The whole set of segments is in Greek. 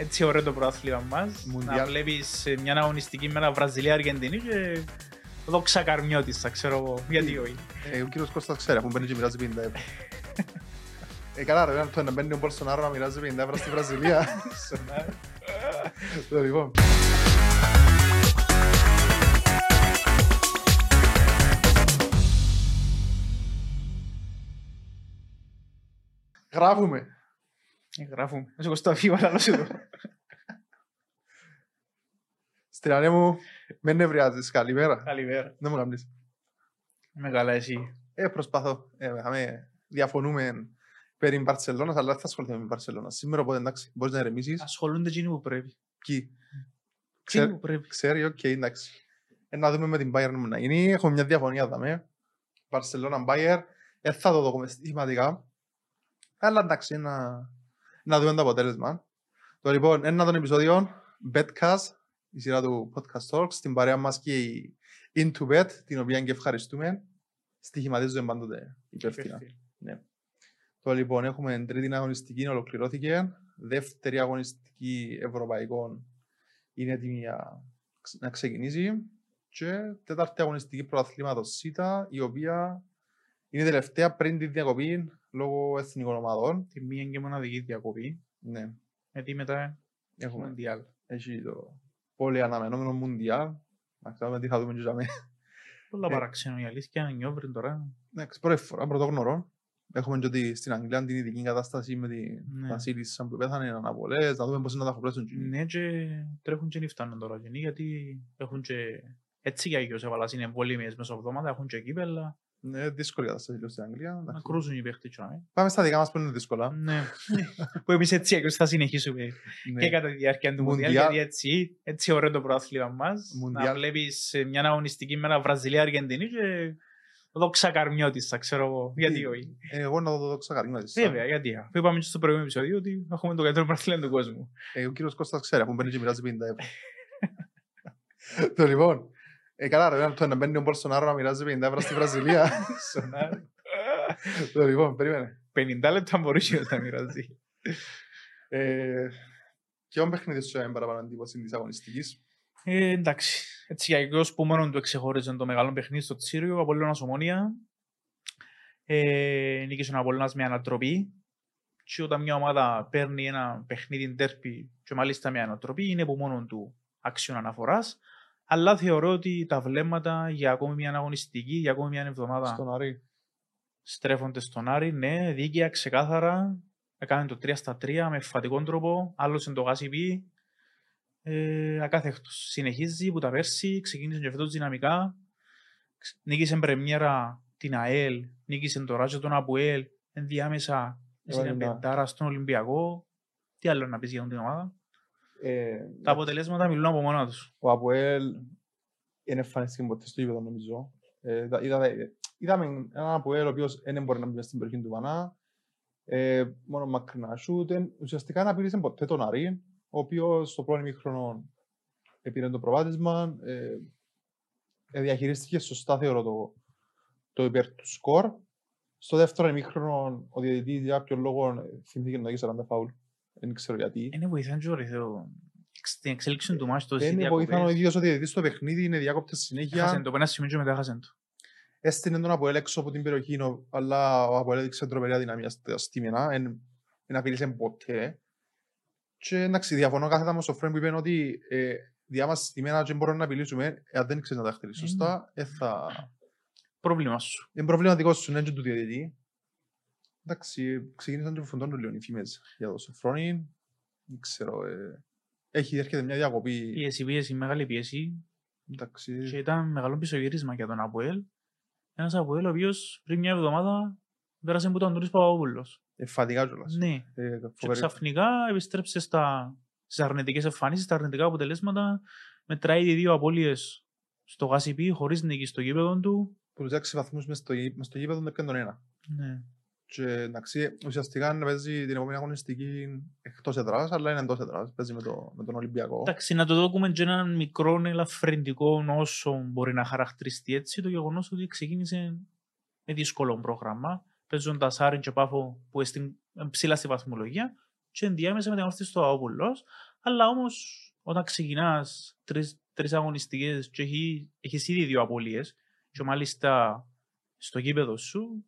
Έτσι ωραίο το πρωτάθλημα μας. Να Μουντιάλ. βλέπεις ε, μια αγωνιστική με ένα Βραζιλία-Αργεντινή και δόξα καρμιώτησα, ξέρω εγώ. Γιατί όχι. Ε, ο κύριος Κώστας ξέρει, αφού μπαίνει και μοιράζει 50 ευρώ. Ε, καλά ρε, το να μπαίνει ο Μπολσονάρο να μοιράζει 50 ευρώ στη Βραζιλία. Το λοιπόν. Γράφουμε. Ε, Γράφουμε. Όσο κοστό αφήμα, αλλά σου το. Στριανέ μου, με νευριάζεις. Καλημέρα. Καλημέρα. Δεν μου κάνεις. Είμαι καλά εσύ. Ε, προσπαθώ. Ε, είχαμε- διαφωνούμε περί Μπαρτσελώνας, αλλά δεν θα ασχοληθούμε με Μπαρτσελώνα. Σήμερα, οπότε εντάξει, μπορείς να ηρεμήσεις. Ασχολούνται εκείνοι που πρέπει. Ποιοι; Εκείνοι Ξέρ- που πρέπει. Ξέρει, οκ, εντάξει. Ε, να δούμε με την Bayern μου να γίνει. Έχουμε μια διαφωνία δαμε. Barcelona Bayern. Ε, θα το δούμε στοιχηματικά. Αλλά εντάξει, να, να δούμε το αποτέλεσμα. Το λοιπόν, ένα των επεισόδιων, Betcast, η σειρά του Podcast Talks, στην παρέα μας και η Into Bet, την οποία και ευχαριστούμε. Στοιχηματίζουμε πάντοτε υπεύθυνα. Το λοιπόν, έχουμε τρίτη αγωνιστική, ολοκληρώθηκε. Δεύτερη αγωνιστική ευρωπαϊκών είναι έτοιμη για ξ- να ξεκινήσει. Και τέταρτη αγωνιστική πρωταθλήματος ΣΥΤΑ, η οποία είναι τελευταία πριν τη διακοπή λόγω εθνικών ομάδων. Τη μία και μοναδική διακοπή. Ναι, Γιατί μετά έχουμε έχουμε Μουντιάλ. έχει το πολύ αναμενόμενο Μουντιάλ. Να ξέρουμε τι θα δούμε και για μένα. Πολλά Ε. παράξενο η αλήθεια, νιώβριν τώρα. Εντάξει, πρώτη φορά, πρωτόγνωρο. Έχουμε και ότι στην Αγγλία την ειδική κατάσταση με τη Ναι. Βασίλισσα που πέθανε, αναβολές, να δούμε πώς είναι να τα χωρέσουν. και- Ναι, και τρέχουν και νύφτανουν τώρα γενοί, γιατί έχουν και έτσι για γιος έβαλα είναι εμβολήμιες μέσα εβδομάδας, έχουν και κύπελα, Ναι, δύσκολη κατάσταση λίγο στην Αγγλία. να εντάξει. κρούζουν οι παίχτες και να μην. Πάμε στα δικά μας που είναι δύσκολα. Ναι, που εμείς έτσι έκρους θα συνεχίσουμε Ναι. και κατά τη διάρκεια του Μουντιάλ, Μουντιάλ. γιατί έτσι, έτσι ωραίο το πρωτάθλημα μας, να Μουντιάλ. βλέπεις ε, μια αγωνιστική με ένα Βραζιλία-Αργεντινή και δόξα καρμιώτησα, ξέρω εγώ, γιατί Τι- όχι. Ε, Εγώ να το δω ξεκαρίνω. Βέβαια, γιατί. Αφού είπαμε και στο προηγούμενο επεισόδιο ότι έχουμε το καλύτερο πρωτάθλημα του κόσμου. Ε, ο κύριος Κώστας ξέρει, αφού μπαίνει και μοιράζει 50 ευρώ. Το λοιπόν, ε, καλά ρε, το να μπαίνει ο Μπολσονάρο να μοιράζει 50 ευρώ στη Βραζιλία. Το λοιπόν, περίμενε. 50 λεπτά μπορούσε να μοιράζει. Ε, Ποιο παιχνίδι σου έμεινε παραπάνω εντύπωση της αγωνιστικής; Ε, εντάξει. Έτσι για εκείνος που μόνο του εξεχώριζε το μεγάλο παιχνίδι στο Τσίριο, ο Απολλώνας Ομόνια. Ε, νίκησε ο Απολλώνας με ανατροπή. Και όταν μια ομάδα παίρνει ένα παιχνίδι ντέρπι και μάλιστα με ανατροπή, είναι από μόνο του άξιον αναφοράς. Αλλά θεωρώ ότι τα βλέμματα για ακόμη μια αγωνιστική, για ακόμη μια εβδομάδα Στον Αρή. στρέφονται στον Άρη. Ναι, δίκαια, ξεκάθαρα. Έκανε το 3 στα 3 με φατικό τρόπο. Άλλωσε το γάσιπι. Ε, ακάθεκτος. Συνεχίζει που τα πέρσι, ξεκίνησε και φέτος δυναμικά. Ξ- Νίκησε πρεμιέρα την ΑΕΛ, νίκησε το Ράτζο τον Αποέλ. Ενδιάμεσα Έβαλε είναι ένα- πεντάρα στον Ολυμπιακό. Τι άλλο να πεις για την ομάδα. Ε, Τα αποτελέσματα μιλούν από μόνα τους. Ο Αποέλ είναι εμφανιστική ποτέ στο γήπεδο νομίζω. Ε, είδα- είδα- Είδαμε έναν Αποέλ ο οποίος δεν μπορεί να μπει μες στην περιοχή του Βανά. Ε, μόνο μακρινά σούτ. Ε, Ουσιαστικά δεν απειλήσε ποτέ τον Αρή, ο οποίος στο πρώτο ημίχρονο πήρε το προβάδισμα. Ε, ε, διαχειρίστηκε σωστά θεωρώ το, το υπέρ του σκορ. Στο δεύτερο ημίχρονο ο διαιτητής για κάποιον λόγο ε, θυμήθηκε να δει 40 φάουλ. Δεν ξέρω γιατί. Είναι βοηθάν και ωραίο. Στην εξέλιξη του μάτς το Δεν βοηθάνε ο ίδιος ο διαιτητής στο παιχνίδι, είναι διάκοπτες συνέχεια. Έχασε το πένας σημείο και μετά έχασε το. Έστεινε τον Αποέλ έξω από την περιοχή, ο- αλλά ο Αποέλ έδειξε τρομερή δυναμία στα στήμενα, δεν απειλήσε ποτέ. Και εντάξει, διαφωνώ κάθετα με στο φρέμ που είπε ότι ε, διά μας στήμενα και μπορούμε να απειλήσουμε, εάν δεν ξέρεις να τα χτυπήσεις Ε, σωστά, ε, θα... Πρόβλημα σου. Είναι πρόβλημα δικό σου, είναι και του διαιτητή. Εντάξει, ξεκίνησαν και φουντώνουν λίγο οι φήμες για το Σοφρόνι. Δεν ξέρω, ε, έχει έρχεται μια διακοπή. Πίεση, πίεση, μεγάλη πίεση. Εντάξει, Και ήταν μεγάλο πισωγύρισμα για τον Αποέλ. Ένας Αποέλ ο οποίος πριν μια εβδομάδα πέρασε από τον Αντώνης Παπαδόπουλος. ε, φατικά κιόλας. Ναι. Ε, Και φοβερή. ξαφνικά επιστρέψε στα, στις αρνητικές εμφανίσεις, στα αρνητικά αποτελέσματα. Μετράει ήδη δύο απώλειες στο Γασιπί, χωρίς νίκη στο γήπεδο του. Που τους έξι βαθμούς μες στο, γή- μες στο γήπεδο δεν πιάνε τον ένα. Ναι. Και εντάξει, ουσιαστικά να παίζει την επόμενη αγωνιστική εκτός έδρας, αλλά είναι εντός έδρας. Παίζει με, το, με τον Ολυμπιακό. Εντάξει, να το δούμε και έναν μικρό ελαφρυντικό όσο μπορεί να χαρακτηριστεί έτσι το γεγονός ότι ξεκίνησε με δύσκολο πρόγραμμα, παίζοντας Άριν και Πάφο που είναι ψηλά στη βαθμολογία, και ενδιάμεσα με την όρθιος στο Αόπουλο. Αλλά όμως όταν ξεκινάς τρεις, τρεις αγωνιστικές και έχεις, έχεις ήδη δύο απώλειες και μάλιστα στο γήπεδο σου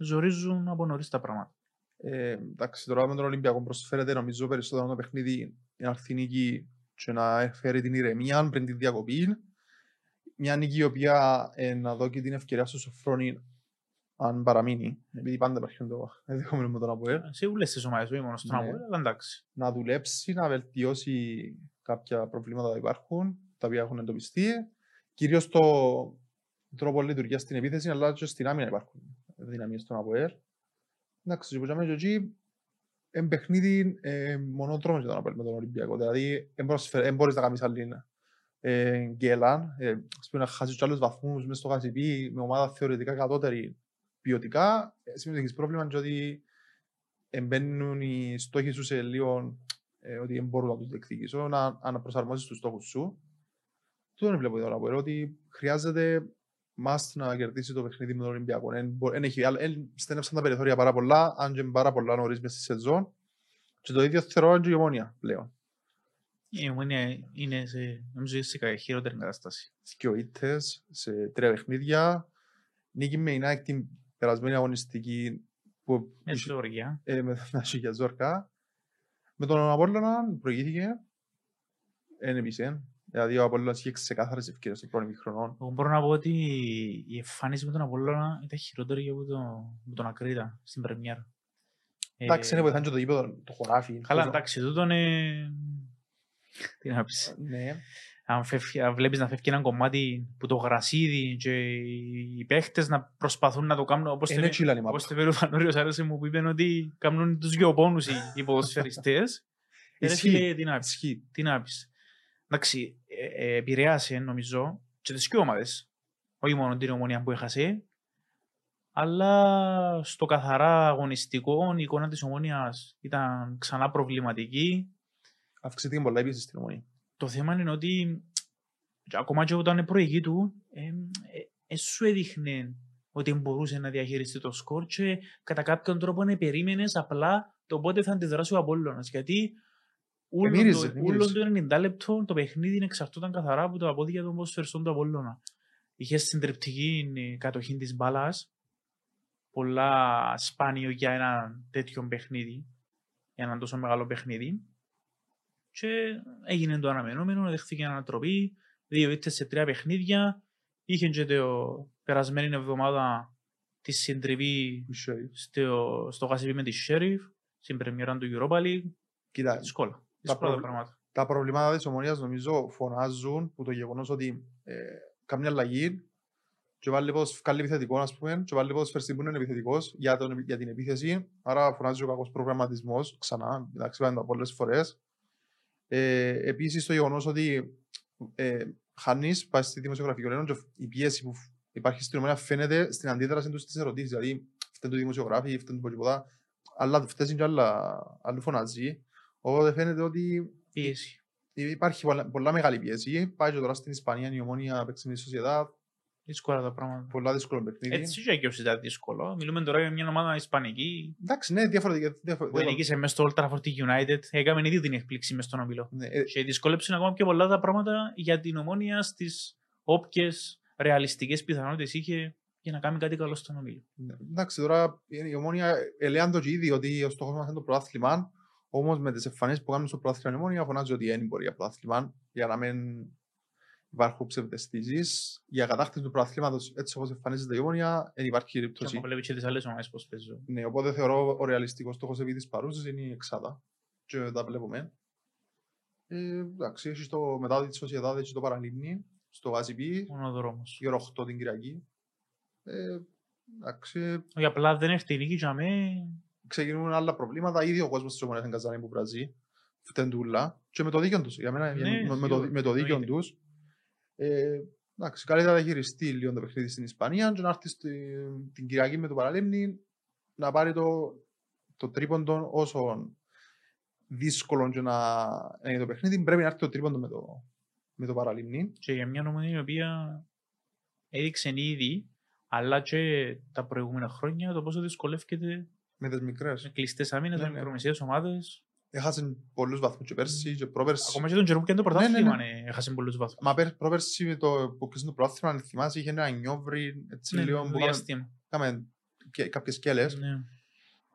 ζορίζουν από νωρίς τα πράγματα. Ε, εντάξει, τώρα με τον Ολυμπιακό προσφέρεται νομίζω περισσότερο το παιχνίδι να έρθει νίκη και να φέρει την ηρεμία πριν την διακοπή. Μια νίκη η οποία ε, να δώσει την ευκαιρία στο Σοφρόνη αν παραμείνει, επειδή πάντα υπάρχει το ενδεχόμενο με τον Αποέλ. Σε όλες τις ομάδες, όχι μόνο στον Ναι. Αποέλ, αλλά εντάξει. Να δουλέψει, να βελτιώσει κάποια προβλήματα που υπάρχουν, τα οποία έχουν εντοπιστεί. Κυρίως το τρόπο λειτουργίας στην επίθεση, αλλά και στην άμυνα υπάρχουν δυναμίες στον Αποέλ. Εντάξει, που και εκεί, εν παιχνίδι ε, μονόδρομο για τον Αποέλ με τον Ολυμπιακό. Δηλαδή, δεν μπορείς να κάνεις άλλη ε, γκέλα. Ε, ας πούμε, να χάσεις και άλλους βαθμούς μες στο Χασιπί με ομάδα θεωρητικά κατώτερη ποιοτικά. Ε, σημαίνει ότι έχεις πρόβλημα και ότι εμπαίνουν οι στόχοι σου σε λίγο ε, ότι δεν μπορούν να τους διεκδικήσουν, να αναπροσαρμόσεις τους στόχους σου. Τούτο δεν βλέπω τώρα από ότι χρειάζεται must να κερδίσει το παιχνίδι με τον Ολυμπιακό. Εν, μπο- εν έχει, άλλο- εν στένεψαν τα περιθώρια πάρα πολλά, αν και πάρα πολλά νωρίς μες στη σεζόν. Και το ίδιο θεωρώ και η ομόνια πλέον. Η Ομόνια είναι σε, νομίζω είναι σε κα- χειρότερη κατάσταση. Δύο ήττες σε τρία παιχνίδια. Νίκη με η Nike την περασμένη αγωνιστική που Έτσι το γοργιά. ε, με τον Ασίγια Ζόρκα. Με τον Απόλλωνα προηγήθηκε. Εν επίσης. Δηλαδή ο Απόλλωνας είχε ξεκάθαρες ευκαιρίες στο πρώτο χρονών. Εγώ μπορώ να πω ότι η εμφάνιση με τον Απόλλωνα ήταν χειρότερη από το, με τον Ακρίτα στην Πρεμιέρα. Εντάξει, είναι βοηθάνε και το γήπεδο, το χωράφι. Καλά, Τόσο- εντάξει, τούτο είναι... Τι να πεις. Ναι. Αν, φεύγει, αν βλέπεις να φεύγει ένα κομμάτι που το γρασίδι και οι παίχτες να προσπαθούν να το κάνουν όπως Είναι το τσίλαν η όπως μάπα. το είπε ο Φανόριος άρεσε μου που είπε ότι κάνουν τους γεωπόνους οι, οι ποδοσφαιριστές. Ε, ρε Ισχύει. φίλε, τι να πεις. Ισχύει. Τι να πεις. Εντάξει, ε, ε, επηρέασε νομίζω και τις δύο ομάδες. Όχι μόνο την ομονία που έχασε, αλλά στο καθαρά αγωνιστικό η εικόνα της ομόνιας ήταν ξανά προβληματική. Αυξήθηκε πολλά επίσης στην ομονία. Το θέμα είναι ότι και ακόμα και όταν είναι προηγή του, ε, ε, ε, σου έδειχνε ότι μπορούσε να διαχειριστεί το σκορ και κατά κάποιον τρόπο να περίμενες απλά το πότε θα αντιδράσει ο Απόλλωνας. Γιατί όλο Εμύριζε, το, εμύριζε. όλο το 90 λεπτό το παιχνίδι εξαρτούταν καθαρά από το απόδειγμα των ποδοσφαιριστών του Απόλλωνα. Είχε συντριπτική ε, κατοχή της μπάλας, πολλά σπάνιο για ένα τέτοιο παιχνίδι, για ένα τόσο μεγάλο παιχνίδι. Και έγινε το αναμενόμενο, δέχτηκε ανατροπή, δύο ήττες σε τρία παιχνίδια. Είχε και το περασμένη εβδομάδα τη συντριβή στο, στο Γασιπί με τη Sheriff, στην πρεμιέρα του Europa League. Κοίτα, Δύσκολα. Τα Δύσκολα τα προβλ- πράγματα. τα προβλήματα της ομονίας νομίζω φωνάζουν που το γεγονός ότι ε, κάνει αλλαγή και βάλει ποδοσ- βγάλει επιθετικό, ας πούμε, και βάλει ποδοσφαιριστή που είναι επιθετικός για, τον, για την επίθεση. Άρα φωνάζει ο κακός προγραμματισμός, ξανά, εντάξει, πάντα πολλές φορές. Ε, επίσης το γεγονός ότι ε, χάνεις, πάει στη δημοσιογραφική ολένο και η πίεση που φ- υπάρχει στην ομονία φαίνεται στην αντίδραση τους στις ερωτήσεις. Δηλαδή, φταίνει το δημοσιογράφοι, φταίνει το τίποτα, αλλά φταίνει και άλλα, άλλου φωνάζεις. Οπότε φαίνεται ότι Πίεση. Υπάρχει πολλά, πολλά μεγάλη πίεση. Πάει και τώρα στην Ισπανία η ομόνια παίξει με τη Σοσιαδά. Δύσκολα τα πράγματα. Πολλά δύσκολο παιχνίδι. Έτσι και εκεί ήταν δύσκολο. Μιλούμε τώρα για μια ομάδα ισπανική Εντάξει, ναι, διαφορετικά. που διαφορετικά. νίκησε μέσα στο Old Trafford τη United. Έκαμε ήδη την εκπλήξη μέσα στον ομιλό. Ναι, ε, Και δυσκόλεψε ακόμα πιο πολλά τα πράγματα για την ομόνια στις όποιες ρεαλιστικές πιθανότητες είχε για να κάνει κάτι καλό στον ομίλο. ναι. εντάξει, τώρα η ομόνια ελέγχει το και ήδη ότι ο στόχος μας είναι το πρωτάθλημα. Όμως με τις εμφανίσεις που κάνουν στο πρωτάθλημα η ομόνια φωνάζει ότι δεν μπορεί για πρωτάθλημα για να μην υπάρχουν ψευδεστήσεις. Για κατάκτηση του πρωταθλήματος έτσι όπως εμφανίζεται η ομόνια δεν υπάρχει Και περίπτωση. ακόμα βλέπει και τις άλλες ομάδες πώς παίζουν. Ναι, οπότε θεωρώ ο ρεαλιστικός στόχος επί της παρούσας είναι η εξάδα. Και τα βλέπουμε. Ε, εντάξει, έχεις το μετά τη Σοσιαδάδ, έχεις το Παραλίμνη, στο Γαζιπί, Μόνο ο δρόμο. η ώρα 8 την Κυριακή. Ε, εντάξει, Όχι απλά δεν έρθει η νίκη για με. Ξεκινούν άλλα προβλήματα. Ήδη ο κόσμος της ομονίας είναι Καζάνη που βράζει. Φτεντούλα. Και με το δίκιο τους. Για μένα, Ναι, για- με, με το, σίγουρα, με το δίκιο εννοείται. τους. Ε, εντάξει, καλύτερα να χειριστεί λίγο το παιχνίδι στην Ισπανία και να έρθει στη, την Κυριακή με το Παραλίμνη να πάρει το, το τρίποντο όσο δύσκολο και να είναι το παιχνίδι. Πρέπει να έρθει το τρίποντο με το, με το Παραλίμνη. Και για μια ομονία η οποία έδειξε ήδη, αλλά και τα προηγούμενα χρόνια, το πόσο δυσκολεύεται Με τις μικρές. με κλειστές άμυνες, Ναι, με ναι. μικρομεσαίες ομάδες. έχασε πολλούς βαθμούς και πέρσι και πρόπερσι. Ακόμα και τον καιρό που και το Ναι, ναι, πρωτάθλημα ναι. ε, έχασε πολλούς βαθμούς. Μα πέρ- πρόπερσι με το που κλείσουν το πρόθυμα, αν θυμάσαι, είχε ένα νιόβρι, έτσι Ναι, λίγο, το που είχαμε- διάστημα. είχαμε και- κάποιες σκέλες. Ναι.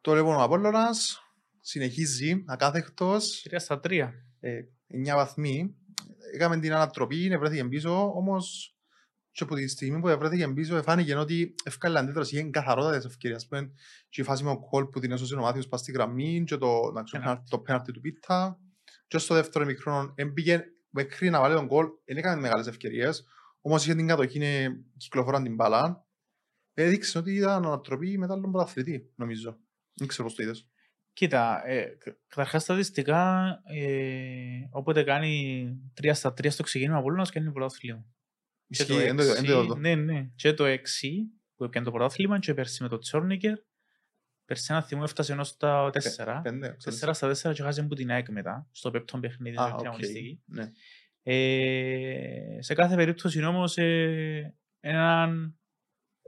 Το λοιπόν ο Απόλλωνας συνεχίζει ακάθεκτος, Τρία στα τρία. ε, 9 βαθμοί. Έκαμε την ανατροπή, βρέθηκε πίσω, όμως και από τη στιγμή που βρέθηκε πίσω φάνηκε ότι έφκαλε αντίδραση, είχε καθαρότατες ευκαιρίες. Πεν, Και η φάση με ο κόλ που την έσωσε ο Μάθιος πας στη γραμμή και το, να ξέρω, Πέναλτι. το πέναρτι του Πίτα. Και στο δεύτερο μικρό έμπηκε μέχρι να βάλει τον κόλ, δεν έκανε μεγάλες ευκαιρίες. Όμως είχε την κατοχή, είναι- κυκλοφοράν την μπάλα. Έδειξε ότι ήταν ανατροπή μετά τον πρωταθλητή, νομίζω. Δεν ξέρω πώς το είδες. Κοίτα, ε, κα- καταρχάς στατιστικά, ε, όποτε κάνει 3 στα 3 στο ξεκίνημα Απόλλωνας κάνει πρωτάθλημα. Και Ισχύει, το εν το- εν το 6, είδα το. ναι, ναι. Και το 6 που έπιανε το πρωτάθλημα και πέρσι με το Τσόρνικερ. Πέρσι ένα θυμό έφτασε ενός τα 4. Πέντε, ξέρω. 4 στα 4 και χάσε που την ΑΕΚ μετά, στο πέπτον παιχνίδι Α, με την οκ. αγωνιστική. Ναι. Ε, σε κάθε περίπτωση όμως ε, έναν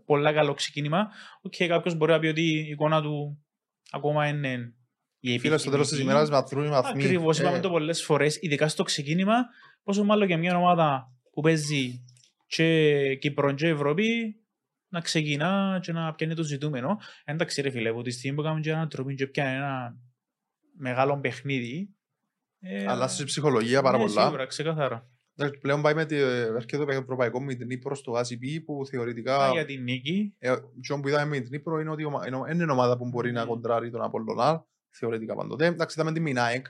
πολλά καλό ξεκίνημα. Οκ, κάποιος μπορεί να πει ότι η εικόνα του ακόμα είναι η Φίλε, στο τέλος της επιθυμητή. ημέρας μετρούν οι βαθμοί. Ακριβώς, είπαμε Ε, το πολλές φορές, ειδικά στο ξεκίνημα, πόσο μάλλον για μια ομάδα που παίζει και Κύπρο και Ευρώπη, να ξεκινά και να πιάνει το ζητούμενο. Εντάξει ρε φίλε, από τη στιγμή που κάνουμε και ανατροπή και πιάνει ένα μεγάλο παιχνίδι, ε, Αλλάζει η ψυχολογία πάρα ναι, πολλά. Σίγουρα, ξεκάθαρα. Εντάξει, Πλέον πάει με τη έρχεται το ευρωπαϊκό με την Νύπρο στο ACP που θεωρητικά Α, για την νίκη. ε, αυτό που είδαμε με την Νύπρο είναι ότι ομα- είναι είναι μια ομάδα που μπορεί να Ναι. κοντράρει τον Απολλωνά θεωρητικά πάντοτε. Εντάξει, είδαμε τη Μινάεκ.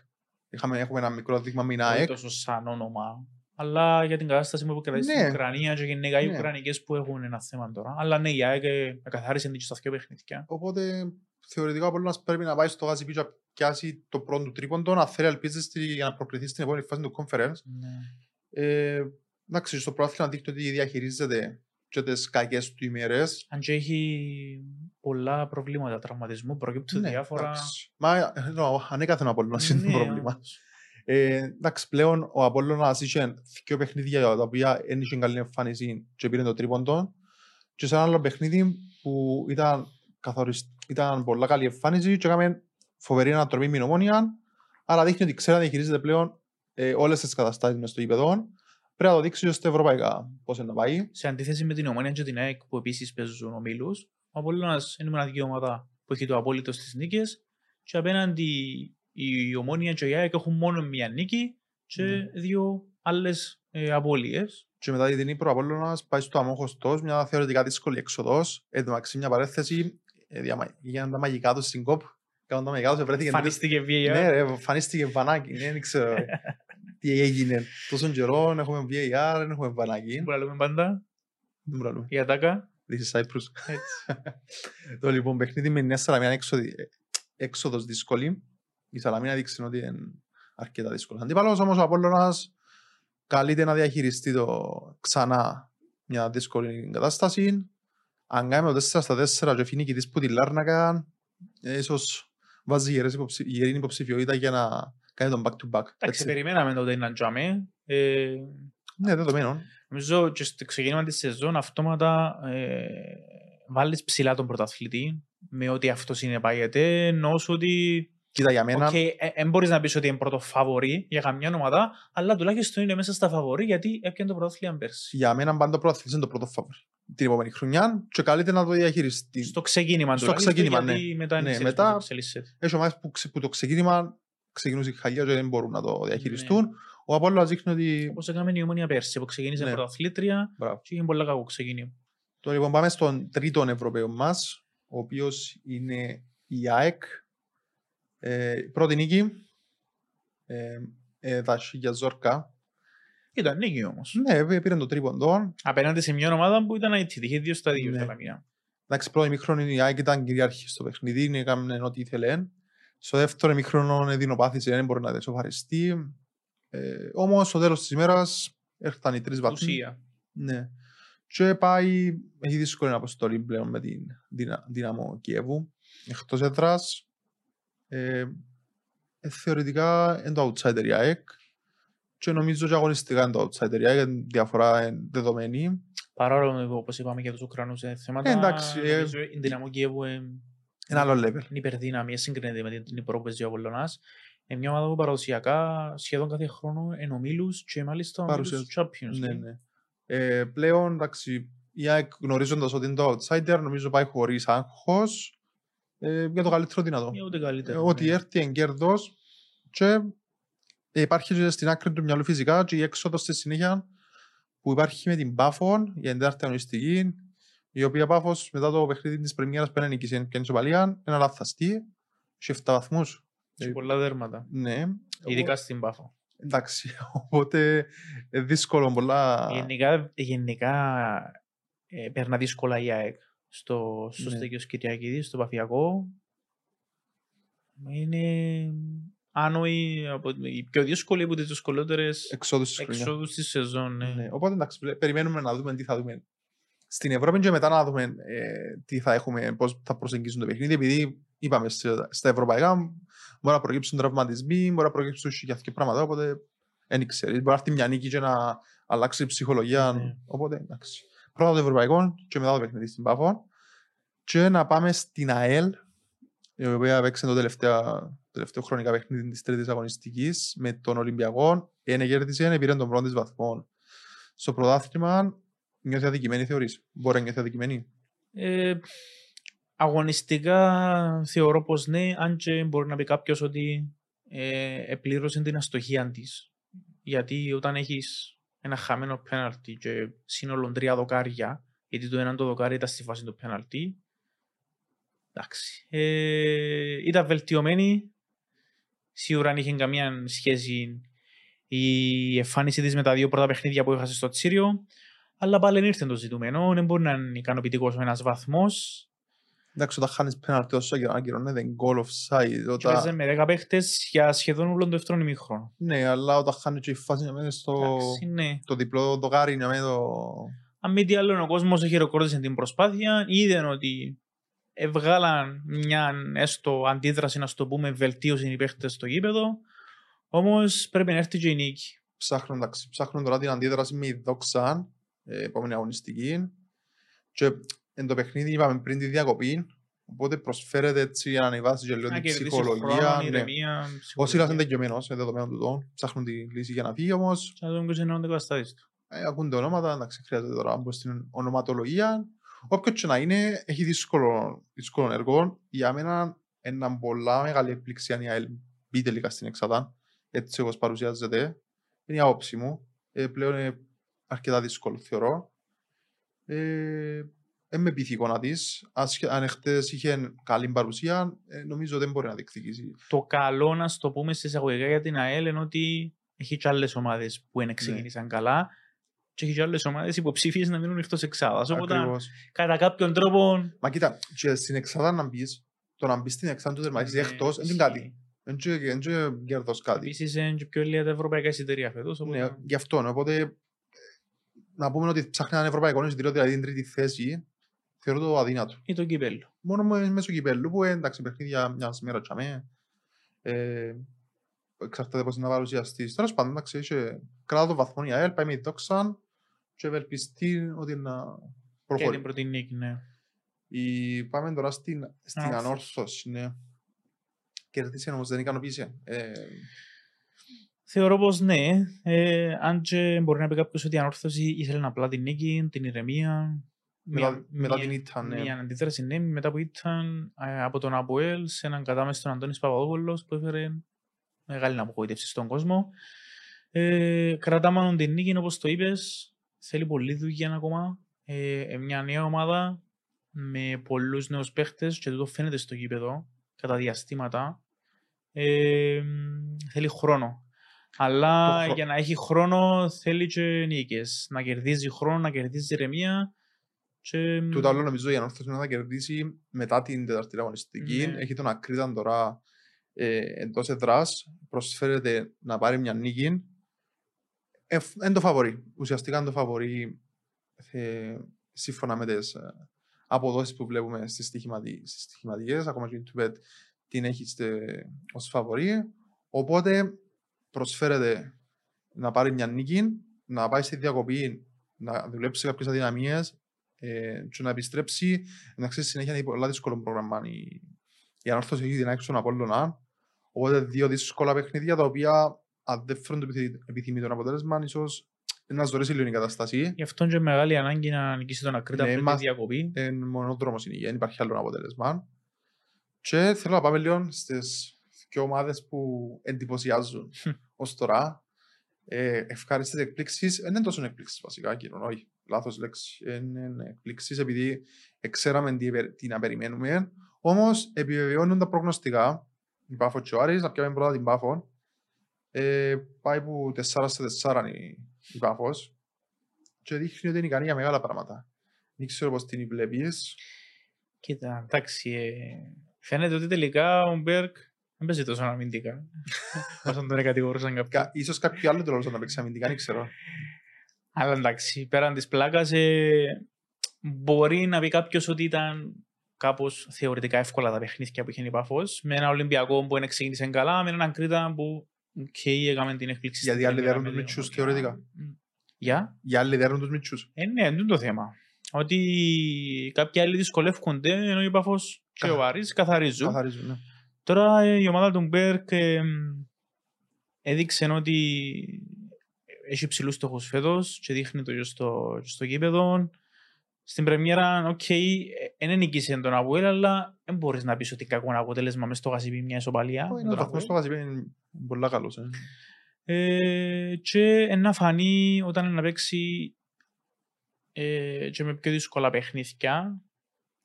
Είχαμε, έχουμε ένα μικρό δείγμα Όχι Μινάεκ. τόσο σαν όνομα. Αλλά για την κατάσταση που κρατήσει Ναι. στην Ουκρανία και γενικά οι Ναι. Ουκρανικές που έχουν ένα θέμα τώρα. Αλλά ναι, η ΑΕΚ ε, καθάρισε την και στα δύο παιχνίδια. Οπότε θεωρητικά ο Απολλωνάς πρέπει να πάει στο ACP και να πιάσει το πρώτο του τρίποντο, να θέλει ελπίζεις στη- για να προκριθεί στην επόμενη φάση του conference. Ναι. Ε, εντάξει, στο πρόθυμα δείχνει ότι διαχειρίζεται και τις κακές του ημέρες. Αν και έχει πολλά προβλήματα τραυματισμού, προκύπτουν Ναι, διάφορα... εντάξει. Μα εννοώ, ανέκαθεν ο Απόλλωνας είναι το Ναι, πρόβλημα. Όντως. Ε, εντάξει, πλέον ο Απόλλωνας είχε δύο παιχνίδια τα οποία δεν είχε καλή εμφάνιση και πήρε το τρίποντο και σε ένα άλλο παιχνίδι που ήταν, καθορισ... ήταν πολλά καλή εμφάνιση και έκαμε φοβερή ανατροπή με την Ομόνια άρα δείχνει ότι ξέρει να διαχειρίζεται πλέον ε, όλες τις καταστάσεις μες στο γήπεδο πρέπει να το δείξει στα ευρωπαϊκά πώς είναι να πάει Σε αντίθεση με την Ομόνια και την ΑΕΚ που επίσης παίζουν ομίλους, ο Απόλλωνας είναι η μοναδική ομάδα που έχει το απόλυτο στις νίκες και απέναντι η Ομόνια και η ΑΕΚ έχουν μόνο μία νίκη και Ναι. δύο άλλες ε, απώλειες. και μετά την Ήπρο ο Απόλλωνας πάει στο αμόχωστος, μια θεωρητικά δύσκολη έξοδος. Εν τω μεταξύ μια παρέθεση, ε, διαμα- γίναν τα μαγικά τους στην κόπ. Κάναν τα μαγικά τους, βρέθηκε... Φανίστηκε VAR. Ναι ρε, εμφανίστηκε βανάκι, ναι, δεν ξέρω τι έγινε. Τόσον καιρό έχουμε VAR, δεν έχουμε βανάκι. Που λέμε πάντα, Δεν μπορούμε. η Ατάκα. This is Cyprus. Έτσι. Το λοιπόν παιχνίδι με μια Σαλαμίνα έξοδη- έξοδος δύσκολη. Η Σαλαμίνα δείξε ότι είναι αρκετά δύσκολος. Αντίπαλος όμως ο Απόλλωνας καλείται να διαχειριστεί το ξανά μια δύσκολη κατάσταση. Αν κάνουμε το 4 στα 4 και φύγει νικητής που τη Λάρνακα, ε, ίσως βάζει γερές υποψη- γερή υποψηφιότητα για να κάνει τον back-to-back. Εντάξει, Έτσι. περιμέναμε τότε να τζάμε. Ε, Ναι, δεδομένο. Νομίζω και στο ξεκίνημα της σεζόν αυτόματα ε, βάλεις ψηλά τον πρωταθλητή με ότι αυτό συνεπάγεται, ενώ σου ότι Κοίτα για μένα, δεν μπορείς να πεις ότι είναι πρώτο φαβορή για καμιά ομάδα, αλλά τουλάχιστον είναι μέσα στα φαβορή γιατί έπιανε το πρωτάθλημα πέρσι. για μένα πάντα πρωταθλητής είναι το πρώτο φαβορ. Την επόμενη χρονιά και καλείται να το διαχειριστεί. Στο ξεκίνημα Στο τουλάχιστον, ξεκίνημα, γιατί μετά Ναι, είναι ξέρεις μετά- πώς εξελίσσεται. Έχει ομάδες που, ξε- που το ξεκίνημα ξεκινούσε η χαλιά και δεν μπορούν να το διαχειριστούν. Ο Απόλλωνας δείχνει ότι... Όπως έκαμε η Ομόνια πέρσι που ξεκίνησε Ναι. πρωταθλήτρια Μπράβο. και είχε πολύ κακό ξεκίνημα. Το λοιπόν πάμε στον τρίτο Ευρωπαίο μας, ο οποίος είναι η ΑΕΚ. Ε, πρώτη νίκη, ε, ε, τα για Ζόρκα. Ήταν νίκη όμως. Ναι, πή- πήρε το τρίποντο. Απέναντι σε μια ομάδα που ήταν αιτήτη, είχε δύο στα δύο Ναι. στα λαμία. Εντάξει, πρώτη μικρόνο η ΑΕΚ ήταν κυριάρχη στο παιχνίδι, έκαμε ό,τι ήθελε. Στο δεύτερο μικρόνο δεινοπάθησε, δεν μπορεί να δεσοφαριστεί. Ε, όμως, στο τέλος της ημέρας, έρθαν οι τρεις βαθμοί. Ουσία. Ναι. Και πάει, έχει δύσκολη αποστολή πλέον με την δυνα- δύναμο Κιέβου. Εκτός έδρας, ε, ε, θεωρητικά είναι το outsider η ΑΕΚ και νομίζω και αγωνιστικά είναι το outsider η ΑΕΚ, η διαφορά είναι δεδομένη. Παρόλο που όπως είπαμε για τους Ουκρανούς ε, θέματα, Ε, εντάξει, ε, νομίζω η δυναμό Κιέβου ε, Ένα άλλο level. είναι υπερδύναμη, ε, συγκρίνεται με την Υπρό που παίζει ο Απολλωνάς. Είναι μια ομάδα που παραδοσιακά σχεδόν κάθε χρόνο εν ομίλους και μάλιστα ομίλους Παρουσιάζει. Champions. Ναι, League. ναι. Ε, πλέον, εντάξει, η ΑΕΚ γνωρίζοντας ότι είναι το outsider, νομίζω πάει χωρίς άγχος ε, για το καλύτερο δυνατό. Ή ούτε Ε, καλύτερο. Ό,τι ναι. έρθει εν κέρδος και ε, υπάρχει και στην άκρη του μυαλού φυσικά και η έξοδος στη συνέχεια που υπάρχει με την Πάφον για την τέταρτη αγωνιστική η οποία Πάφος μετά το παιχνίδι της πρεμιέρας πέρα νίκησε και ισοπαλία, ένα λάθαστη και 7 βαθμούς. Σε πολλά δέρματα. Ναι. Ειδικά στην Πάφο. Εντάξει, οπότε ε, δύσκολο πολλά. Γενικά, γενικά ε, περνά δύσκολα η ΑΕΚ στο, στο Ναι. Στέκιος Κυριακίδης, στο Παφιακό. Είναι άνω η, από, η πιο δύσκολη από τις δυσκολότερες εξόδους της χρονιάς. εξόδους της σεζόν. Ναι. Ναι. Οπότε εντάξει, πλε- περιμένουμε να δούμε τι θα δούμε στην Ευρώπη και μετά να δούμε ε, τι θα έχουμε, πώς θα προσεγγίσουν το παιχνίδι. Επειδή είπαμε σε- στα ευρωπαϊκά μπορεί να προκύψουν τραυματισμοί, μπορεί να προκύψουν και πράγματα. Οπότε δεν ξέρεις. Μπορεί να έρθει μια νίκη και να αλλάξει η ψυχολογία. Ναι. Οπότε εντάξει. Πρώτα το ευρωπαϊκό και μετά το παιχνίδι στην Πάφο. Και να πάμε στην ΑΕΛ, η οποία παίξε το τελευταίο, τελευταίο χρονικά παιχνίδι της τρίτης αγωνιστικής με τον Ολυμπιακό. Ένα κέρδισε, πήρε τον πρώτο της βαθμό. Στο πρωτάθλημα νιώθει αδικημένη θεωρείς; Μπορεί να νιώθει αδικημένη; Ε, αγωνιστικά θεωρώ πως ναι, αν και μπορεί να πει κάποιος ότι ε, επλήρωσε την αστοχία της. Γιατί όταν έχεις ένα χαμένο πέναλτι και σύνολο τρία δοκάρια, γιατί το ένα το δοκάρι ήταν στη φάση του πέναλτι, εντάξει. Ε, ήταν βελτιωμένη. Σίγουρα αν είχε καμία σχέση η εμφάνιση της με τα δύο πρώτα παιχνίδια που έχασε στο Τσίριο. Αλλά πάλι ήρθε το ζητούμενο. Δεν μπορεί να είναι ικανοποιητικός ο ένας βαθμός. Εντάξει, όταν χάνεις πέναλτι όσο και να ακυρώνεται goal offside. Και Όταν... παίζε με 10 παίχτες για σχεδόν όλο το δεύτερο ημίχρονο. Ναι, αλλά όταν χάνει και η φάση να μένει στο Εντάξει, ναι. το διπλό δοκάρι, να μένει το... Αν μη τι άλλο, ο κόσμος χειροκρότησε την προσπάθεια. Είδαν ότι εβγάλαν μια έστω αντίδραση, να το πούμε, βελτίωση οι παίχτες στο γήπεδο. Όμως πρέπει να έρθει και η νίκη. ψάχνουν, εντάξει, ψάχνουν τώρα την αντίδραση με η δόξα, ε, επόμενη αγωνιστική. Και εν το παιχνίδι είπαμε πριν τη διακοπή, οπότε προσφέρεται έτσι για να ανεβάσει και λίγο Να την κερδίσεις ψυχολογία. χρόνο, ναι. ηρεμία. Ο ψυχολογία. Σίλας είναι τελειωμένος, είναι δεδομένο του το. Ψάχνουν τη λύση για να φύγει όμως. Και να δούμε ποιος είναι ο αντικαταστάτης του. Ε, ακούνται ονόματα, εντάξει, χρειάζεται τώρα να μπω στην ονοματολογία. Όποιος και να είναι, έχει δύσκολο, δύσκολο έργο. Για μένα, ένα πολλά μεγάλη εκπλήξη αν η ΑΕΛ μπει τελικά στην Εξάδα, έτσι όπως παρουσιάζεται. Είναι η άποψη μου. Ε, πλέον είναι αρκετά δύσκολο, θεωρώ. Ε, δεν με πείθει η εικόνα της. Ασχε- Αν εχθές είχε καλή παρουσία, ε, νομίζω δεν μπορεί να διεκδικήσει. το καλό να στο πούμε στις εισαγωγικά για την ΑΕΛ είναι ότι έχει και άλλες ομάδες που Ναι. δεν ξεκίνησαν καλά και έχει και άλλες ομάδες υποψήφιες να μείνουν εκτός εξάδας. Οπότε Ακριβώς. κατά κάποιον τρόπο... Μα κοίτα, και στην Εξάδα να μπεις, το να μπεις στην Εξάδα του τερματίζει ναι, εκτός, δεν είναι ισχύει. κάτι. Δεν και- δεν και κέρδος κάτι. Επίσης είναι και πιο λίγα τα ευρωπαϊκά εισιτήρια φέτος. Ναι, Οπότε... γι' αυτό. ναι, Οπότε ε, να πούμε ότι ψάχνει έναν ευρωπαϊκό εισιτήριο, δηλαδή την τρίτη θέση, θεωρώ το αδύνατο. Ή το κύπελο. Μόνο με- μέσω κυπέλου που ε, εντάξει, παιχνίδια μιας μέρας τσαμέ. Ε, εξαρτάται πώς είναι να παρουσιαστείς. Τέλος πάντων, εντάξει, είχε κράτα το βαθμό η ΑΕΛ, πάει με τη δόξα και ευελπιστεί ότι να Και την προχωρεί. πρώτη νίκη, ναι. Η... Πάμε τώρα στην, στην Ανόρθωση. ανόρθωση. Ναι. Κερδίσε όμως, δεν ικανοποίησε. Ε, Θεωρώ πως ναι. Ε, αν και μπορεί να πει κάποιος ότι η ανόρθωση ήθελε απλά την νίκη, την ηρεμία. Μετά, μια- μετά μια- την ήττα, ναι. Μια αντίδραση ναι, μετά που ήταν ε, από τον Αποέλ σε έναν κατάμεστο τον Αντώνης Παπαδόπουλος που έφερε μεγάλη απογοήτευση στον κόσμο. Ε, κρατάμε μόνο την νίκη όπως το είπες. Θέλει πολλή δουλειά ακόμα. Ε, ε, μια νέα ομάδα με πολλούς νέους παίχτες και τούτο φαίνεται στο γήπεδο κατά διαστήματα. Ε, θέλει χρόνο. Αλλά Το χρο- για να έχει χρόνο θέλει και νίκες. Να κερδίζει χρόνο, να κερδίζει ηρεμία. Και... Τούτο άλλο νομίζω η ανόρθωση να κερδίσει μετά την τεταρτή αγωνιστική. Ναι. Έχει τον Ακρίταν τώρα ε, εντός εδράς. Προσφέρεται να πάρει μια νίκη. Ε, είναι το φαβορή. Ουσιαστικά είναι το φαβορή ε, σύμφωνα με τις ε, αποδόσεις που βλέπουμε στις, στοιχηματι... στις στοιχηματικές. Ακόμα και η Τουμπέτ την έχει στε- ως φαβορή. Οπότε προσφέρεται να πάρει μια νίκη, να πάει στη διακοπή, να δουλέψει κάποιες αδυναμίες ε, και να επιστρέψει. Εντάξει, στη συνέχεια είναι πολλά δύσκολο πρόγραμμα. Η, η ανόρθωση έχει την άξιο στον Απόλλωνα. Οπότε δύο δύσκολα παιχνίδια τα οποία αν δεν φέρουν το επιθυ- επιθυμητό αποτέλεσμα ίσως να ζωρίσει λίγο η κατάσταση. Γι' αυτό και μεγάλη ανάγκη να νικήσει τον Ακρίτα Ναι, πριν τη μας- διακοπή. Είναι μόνο δρόμος είναι, δεν υπάρχει άλλο αποτέλεσμα. Και θέλω να πάμε λίγο στις δύο ομάδες που εντυπωσιάζουν ως τώρα. Ε, ευχάριστες εκπλήξεις, δεν είναι τόσο εκπλήξεις βασικά, κύριε, όχι, λάθος λέξη. Είναι εκπλήξεις επειδή ξέραμε τι, επε- τι να περιμένουμε. Όμως επιβεβαιώνουν τα προγνωστικά. Η Πάφο και ο Άρης, να πιάμε πρώτα την Πάφο. Ε, πάει που 4 σε 4 είναι η, η Πάφος. Και δείχνει ότι είναι ικανή για μεγάλα πράγματα. Δεν ξέρω πώς την βλέπεις. Κοίτα, εντάξει, ε, φαίνεται ότι τελικά ο Μπέρκ δεν παίζει τόσο αμυντικά. Όσο τον κατηγορούσαν κάποιοι. Κα- Ίσως κάποιο άλλο τρόπο να παίξει αμυντικά, δεν ξέρω. Αλλά εντάξει, πέραν της πλάκας, ε, μπορεί να πει κάποιος ότι ήταν κάπως θεωρητικά εύκολα τα παιχνίδια που είχε η Πάφος, με ένα Ολυμπιακό που δεν ξεκίνησε καλά, με έναν Κρήτα που okay, έκαμε την έκπληξη. Γιατί στην άλλοι premier δέρουν με τους δύο μητσούς βαθιά. θεωρητικά. Μ. Για; Οι άλλοι δέρουν τους μητσούς. Ε, ναι, είναι το θέμα. Ότι κάποιοι άλλοι δυσκολεύονται, ενώ η Πάφος και ο Καθα- Άρης καθαρίζουν. Καθαρίζουν, ναι. Τώρα ε, η ομάδα του Μπέρκ ε, μ, έδειξε ότι έχει ψηλούς στόχους φέτος και δείχνει το και στο, και στο γήπεδο. Στην πρεμιέρα, οκ, δεν νικήσε τον ΑΠΟΕΛ, αλλά δεν μπορείς να πεις ότι κακό αποτέλεσμα μες στο ΓΣΠ μια ισοπαλία. Όχι, με Είναι ο τον βαθμός Αβουέλ. στο ΓΣΠ είναι πολύ καλός. ε. Ε, και να φανεί όταν να παίξει ε, και με πιο δύσκολα παιχνίδια.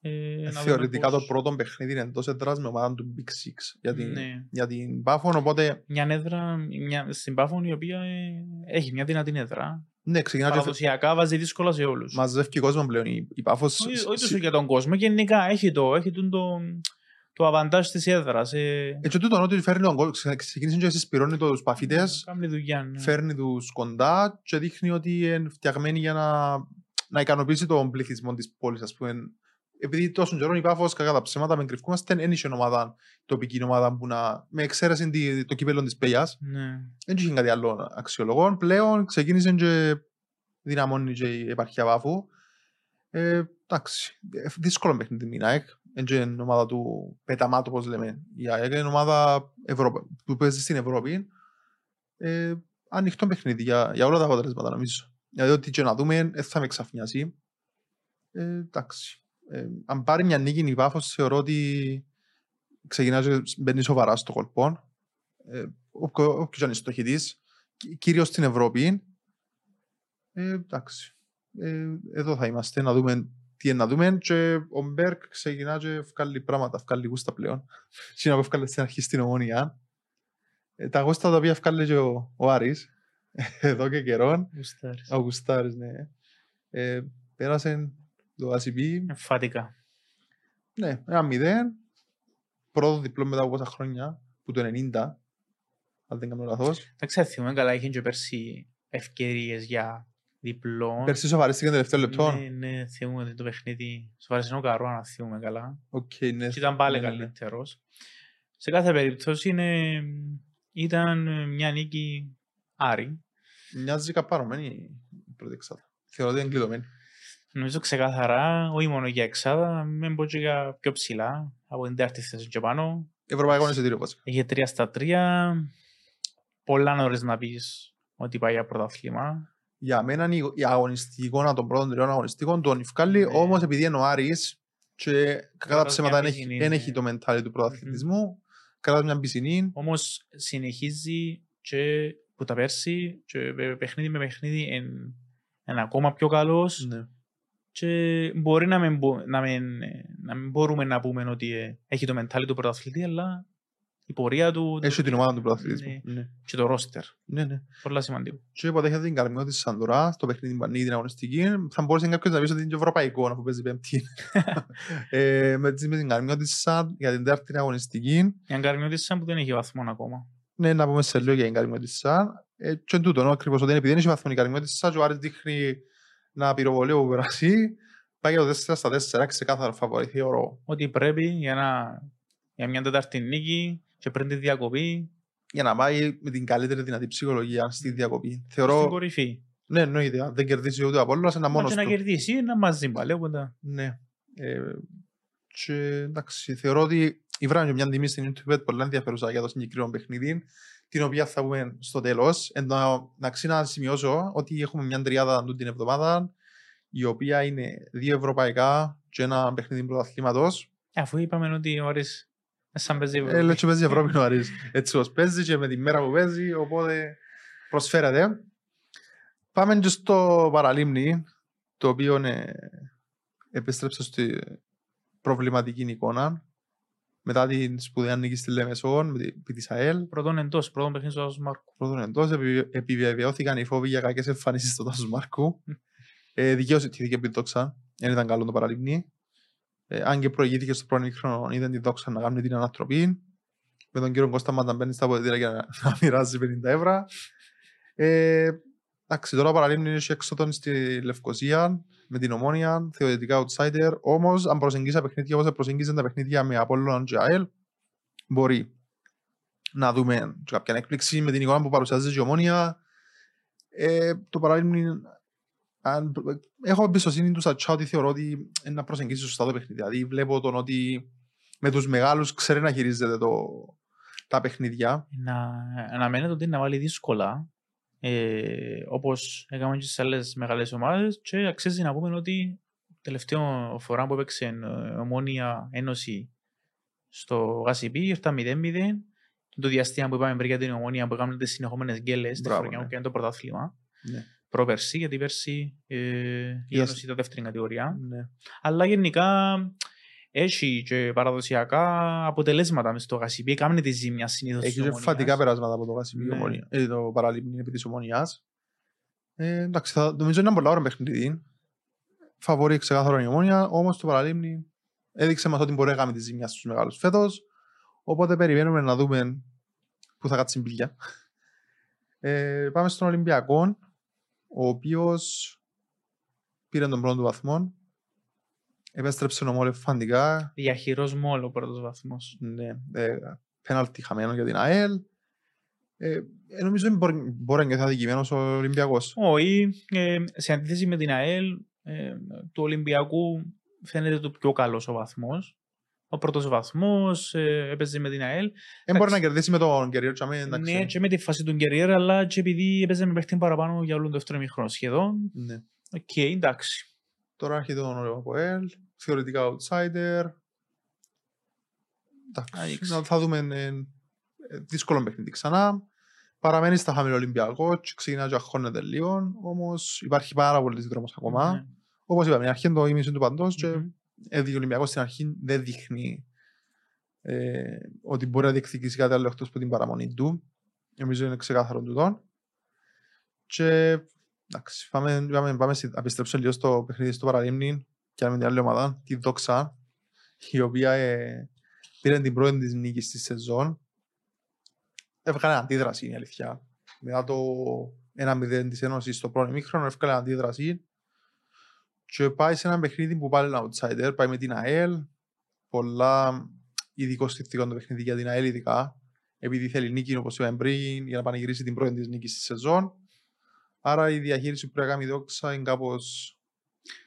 Ε, Ε, να δούμε Θεωρητικά το πώς- πρώτο παιχνίδι είναι εντός έδρας με ομάδα του Big Six για την, Ναι. για την Πάφο, οπότε Μια έδρα μια, στην Πάφων η οποία ε, έχει μια δυνατή έδρα. ναι, ξεκινά και Παραδοσιακά βάζει δύσκολα σε όλους. μαζεύει κόσμος πλέον η, η Πάφος. Όχι σ- όχι τόσο σ- για τον κόσμο, γενικά έχει το, έχει τον το, το αβαντάζ της έδρας. Ε, Έτσι τούτο ότι φέρνει τον κόσμο, ξε- ξεκίνησε και συσπηρώνει τους παφίτες, Κάνει δουλειά. ναι. φέρνει τους κοντά και δείχνει ότι είναι φτιαγμένη για να, να ικανοποιήσει τον πληθυσμό της πόλης, ας πούμε. Επειδή τόσο καιρό η Πάφος, κακά τα ψέματα, με κρυφκούμαστε, δεν είχε ομάδα, τοπική ομάδα που να, με εξαίρεση τη- το κύπελλο της Πέγιας, Ναι. δεν είχε κάτι άλλο αξιολογών. Πλέον ξεκίνησε και δυναμώνει και η επαρχία Πάφου. Ε, εντάξει, ε, δύσκολο παιχνίδι την ΑΕΚ. Δεν είναι ομάδα του πεταμάτου, όπως λέμε. Η ΑΕΚ είναι ομάδα Ευρω... που παίζει στην Ευρώπη. Ε, ανοιχτό παιχνίδι για, για όλα τα αποτελέσματα, νομίζω. Δηλαδή, ό,τι και να δούμε, δεν θα με ξαφνιάσει. Ε, εντάξει. Ε, αν πάρει μια νίκη η Πάφος, θεωρώ ότι ξεκινάς και μπαίνεις σοβαρά στο κολπό. Ε, όποιο- όποιος είναι η στόχη της, κυ- κυρίως στην Ευρώπη. Ε, εντάξει. Ε, εδώ θα είμαστε να δούμε τι είναι να δούμε και ο Μπέρκ ξεκινά και βγάλει πράγματα, βγάλει γούστα πλέον. Σύνα που βγάλει στην αρχή στην Ομόνια. Ε, τα γούστα τα οποία βγάλει και ο, ο Άρης εδώ και καιρόν. Γουστάρεις. Ο Γουστάρης, ναι. Ε, πέρασε το ACB, Εμφατικά. ναι, ένα μηδέν. Πρώτο διπλό μετά από πόσα χρόνια, που το 90, αν δεν κάνω λάθος. Εντάξει, θυμούμε καλά, είχε και πέρσι ευκαιρίες για διπλό. Πέρσι σοβαρίστηκε το τελευταίο λεπτό. Ναι, ναι, θυμούμε ότι το παιχνίδι σοβαρές ο Καρό, αν θυμούμε καλά. Οκ, ναι. Και ήταν πάλι Ναι, ναι, ναι. καλύτερος. Σε κάθε περίπτωση είναι, ήταν μια νίκη Άρη. Μοιάζει καπάρωμένη η πρώτη εξάδα. Θεωρώ ότι είναι κλειδωμένη. Νομίζω ξεκάθαρα, όχι μόνο για εξάδα, με πω και για πιο ψηλά, από την τέταρτη θέση και πάνω. Ευρωπαϊκό εισιτήριο βασικά. Είχε τρία στα τρία. Πολλά νωρίς να πεις ότι πάει για πρωταθλήμα. Για μένα είναι η- η αγωνιστικό των πρώτων τριών αγωνιστικών τον ευκάλλει, Ναι. όμως επειδή είναι ο Άρης και κατά Κρατάς ψέματα μια δεν έχει, πισινή, δεν ναι. έχει το μεντάλι του πρωταθλητισμού, κρατάς μια πισινή, Όμως συνεχίζει και που τα πέρσι και παι- παιχνίδι με παιχνίδι εν, εν ακόμα πιο καλός ναι. Και μπορεί να μην, μπο- να μην, να μην μπορούμε να πούμε ότι ε, έχει το μεντάλι του πρωταθλητή αλλά η πορεία του έχει την ομάδα του πρωταθλητισμού. Ναι. Ναι. και το ρόστερ. Ναι, ναι. Πολλά σημαντικό. Και υποδέχεται την καρμιό της Σαντορά στο παιχνίδι που ανοίγει την αγωνιστική. Θα μπορούσε κάποιος να πει ότι είναι και ευρωπαϊκό αφού παίζει πέμπτη. ε, με, τη- με την καρμιό της Σαν για την τέταρτη αγωνιστική. Η Αγκαρμιώτης σαν που δεν έχει βαθμό ακόμα. Ναι, να πούμε σε λίγο για την καρμιό της Σαν. Ε, και εν τούτο, ακριβώς ότι είναι επειδή δεν έχει βαθμό η καρμιό της Σαν και ο Άρης δείχνει να πυροβολεί όπου περάσει. Πάει για το 4 στα 4, ξεκάθαρα φαβορή, θεωρώ. Ότι πρέπει για, να, για μια τετάρτη νίκη και πριν τη διακοπή Για να πάει με την καλύτερη δυνατή ψυχολογία στη διακοπή. στην Θεωρώ, κορυφή. ναι, εννοείται, αν δεν κερδίσει ούτε ο Απόλλωνας, ένα Μα μόνος και να του. κερδίσει, να μαζί πάλι. Οπότε... Ναι. Ε, και εντάξει, θεωρώ ότι Ήβραμε και μια τιμή στην YouTube πολύ ενδιαφέρουσα για το συγκεκριμένο παιχνίδι, την οποία θα πούμε στο τέλος. Εντάξει, να σημειώσω ότι έχουμε μια τριάδα την εβδομάδα, η οποία είναι δύο ευρωπαϊκά και ένα παιχνίδι πρωταθλήματος. Αφού είπαμε ότι ο Άρης σαν παίζει Ευρώπη. Ε, λέει και παίζει Ευρώπη ο Άρης. Έτσι ως παίζει και με τη μέρα που παίζει, οπότε προσφέρεται. Πάμε και στο παραλίμνη, το οποίο ε, επέστρεψε στη προβληματική εικόνα μετά την σπουδαία νίκη στη Λεμεσόν με τη ΑΕΛ. Πρώτον εντός, πρώτον παιχνίδι στο Τάσος Μάρκου. Πρώτον εντός, επιβεβαιώθηκαν οι φόβοι για κακές εμφανίσεις στο Τάσος Μάρκου. ε, δικαίωσε τη δική δόξα, δεν ήταν καλό το παραλίμνη. Ε, αν και προηγήθηκε στο πρώτο χρόνο, είδαν τη δόξα να κάνουν την ανατροπή. Με τον κύριο Κώστα Μανταμπέννη στα αποδητήρια για να, να μοιράζει 50 ευρώ. Ε, εντάξει, τώρα παραλίμνη είναι έξω στη Λευκοσία με την ομόνια, θεωρητικά outsider. Όμως, αν προσεγγίσει τα παιχνίδια όπως προσεγγίζει τα παιχνίδια με Apollo και ΑΕΛ, μπορεί να δούμε κάποια έκπληξη με την εικόνα που παρουσιάζει η ομόνια. Ε, το παράδειγμα αν, έχω εμπιστοσύνη τους Σατσά ότι θεωρώ ότι είναι να προσεγγίσει σωστά το παιχνίδι. Δηλαδή, βλέπω τον ότι με τους μεγάλους ξέρει να χειρίζεται το, τα παιχνίδια. Να αναμένεται ότι να βάλει δύσκολα ε, Όπως έκαναν και στις άλλες μεγάλες ομάδες. Και αξίζει να πούμε ότι τελευταία φορά που έπαιξε ε, ομόνια ένωση στο GACP ήρθα 0-0. Το διαστήμα που είπαμε πριν για την ομόνια που έκαναν τις συνεχόμενες γκέλες τη χρονιά που έκανε το πρωτάθλημα. Ναι. Προπερσί, γιατί πέρσι ε, η ένωση ήταν δεύτερη κατηγορία. Ναι. Αλλά γενικά έχει και παραδοσιακά αποτελέσματα μες στο Γασιπί. Κάμνε τη ζήμια συνήθως Έχει και φατικά περάσματα από το Γασιπί, ναι. ε, το παραλίμνη επί της ομονιάς. Ε, εντάξει, θα, νομίζω είναι ένα πολύ ωραίο παιχνίδι. Φαβορεί ξεκάθαρο η ομόνια, όμως το παραλίμνη έδειξε μας ότι μπορεί να κάνει τη ζημιά στους μεγάλους φέτος. Οπότε περιμένουμε να δούμε που θα κάτσει μπιλιά. Ε, πάμε στον Ολυμπιακό, ο οποίος πήρε τον πρώτο βαθμό Επέστρεψε ο φαντικά. Διαχειρός Μόλ ο πρώτος βαθμός. Ναι. Ε, πέναλτι χαμένος για την ΑΕΛ. Ε, ε, νομίζω ότι μπορεί, μπορεί να νιώθει αδικημένος ο Ολυμπιακός. Όχι. Ε, σε αντίθεση με την ΑΕΛ, ε, του Ολυμπιακού φαίνεται το πιο καλός ο βαθμός. Ο πρώτος βαθμός ε, έπαιζε με την ΑΕΛ. Δεν μπορεί να κερδίσει με τον Κεριέρ. Ναι, και με τη φάση του Κεριέρ, αλλά και επειδή έπαιζε με παίχτη παραπάνω για όλο το δεύτερο μήχρονο σχεδόν. Ναι. OK, okay, εντάξει. Τώρα έρχεται ο ΑΠΟΕΛ, θεωρητικά outsider. Εντάξει, θα δούμε ε, ε, δύσκολο παιχνίδι ξανά. Παραμένει στα χαμηλό Ολυμπιακό, ξεκινά και αγχώνεται λίγο, όμως υπάρχει πάρα πολύ δρόμος ακόμα. Mm-hmm. Όπως είπαμε, αρχή το ήμισυ του παντός και mm-hmm. ο Ολυμπιακός στην αρχή δεν δείχνει ε, ότι μπορεί να διεκδικήσει κάτι άλλο εκτός από την παραμονή του. Νομίζω είναι ξεκάθαρο τούτο. Και Εντάξει, πάμε, πάμε, πάμε να επιστρέψω λίγο στο παιχνίδι στο παραλίμνη και με την άλλη ομάδα, τη Δόξα, η οποία ε, πήρε την πρώτη της νίκη στη σεζόν. Έβγαλε αντίδραση, είναι η αλήθεια. Μετά το 1-0 της Ένωσης στο πρώτο μήχρονο, έβγαλε αντίδραση και πάει σε ένα παιχνίδι που πάλι είναι outsider, πάει με την ΑΕΛ, πολλά ειδικό στοιχείο το παιχνίδι για την ΑΕΛ ειδικά, επειδή θέλει νίκη όπως είπαμε πριν, για να πανηγυρίσει την πρώτη της νίκης στη σεζόν Άρα η διαχείριση που πρέπει να κάνει η δόξα είναι κάπως.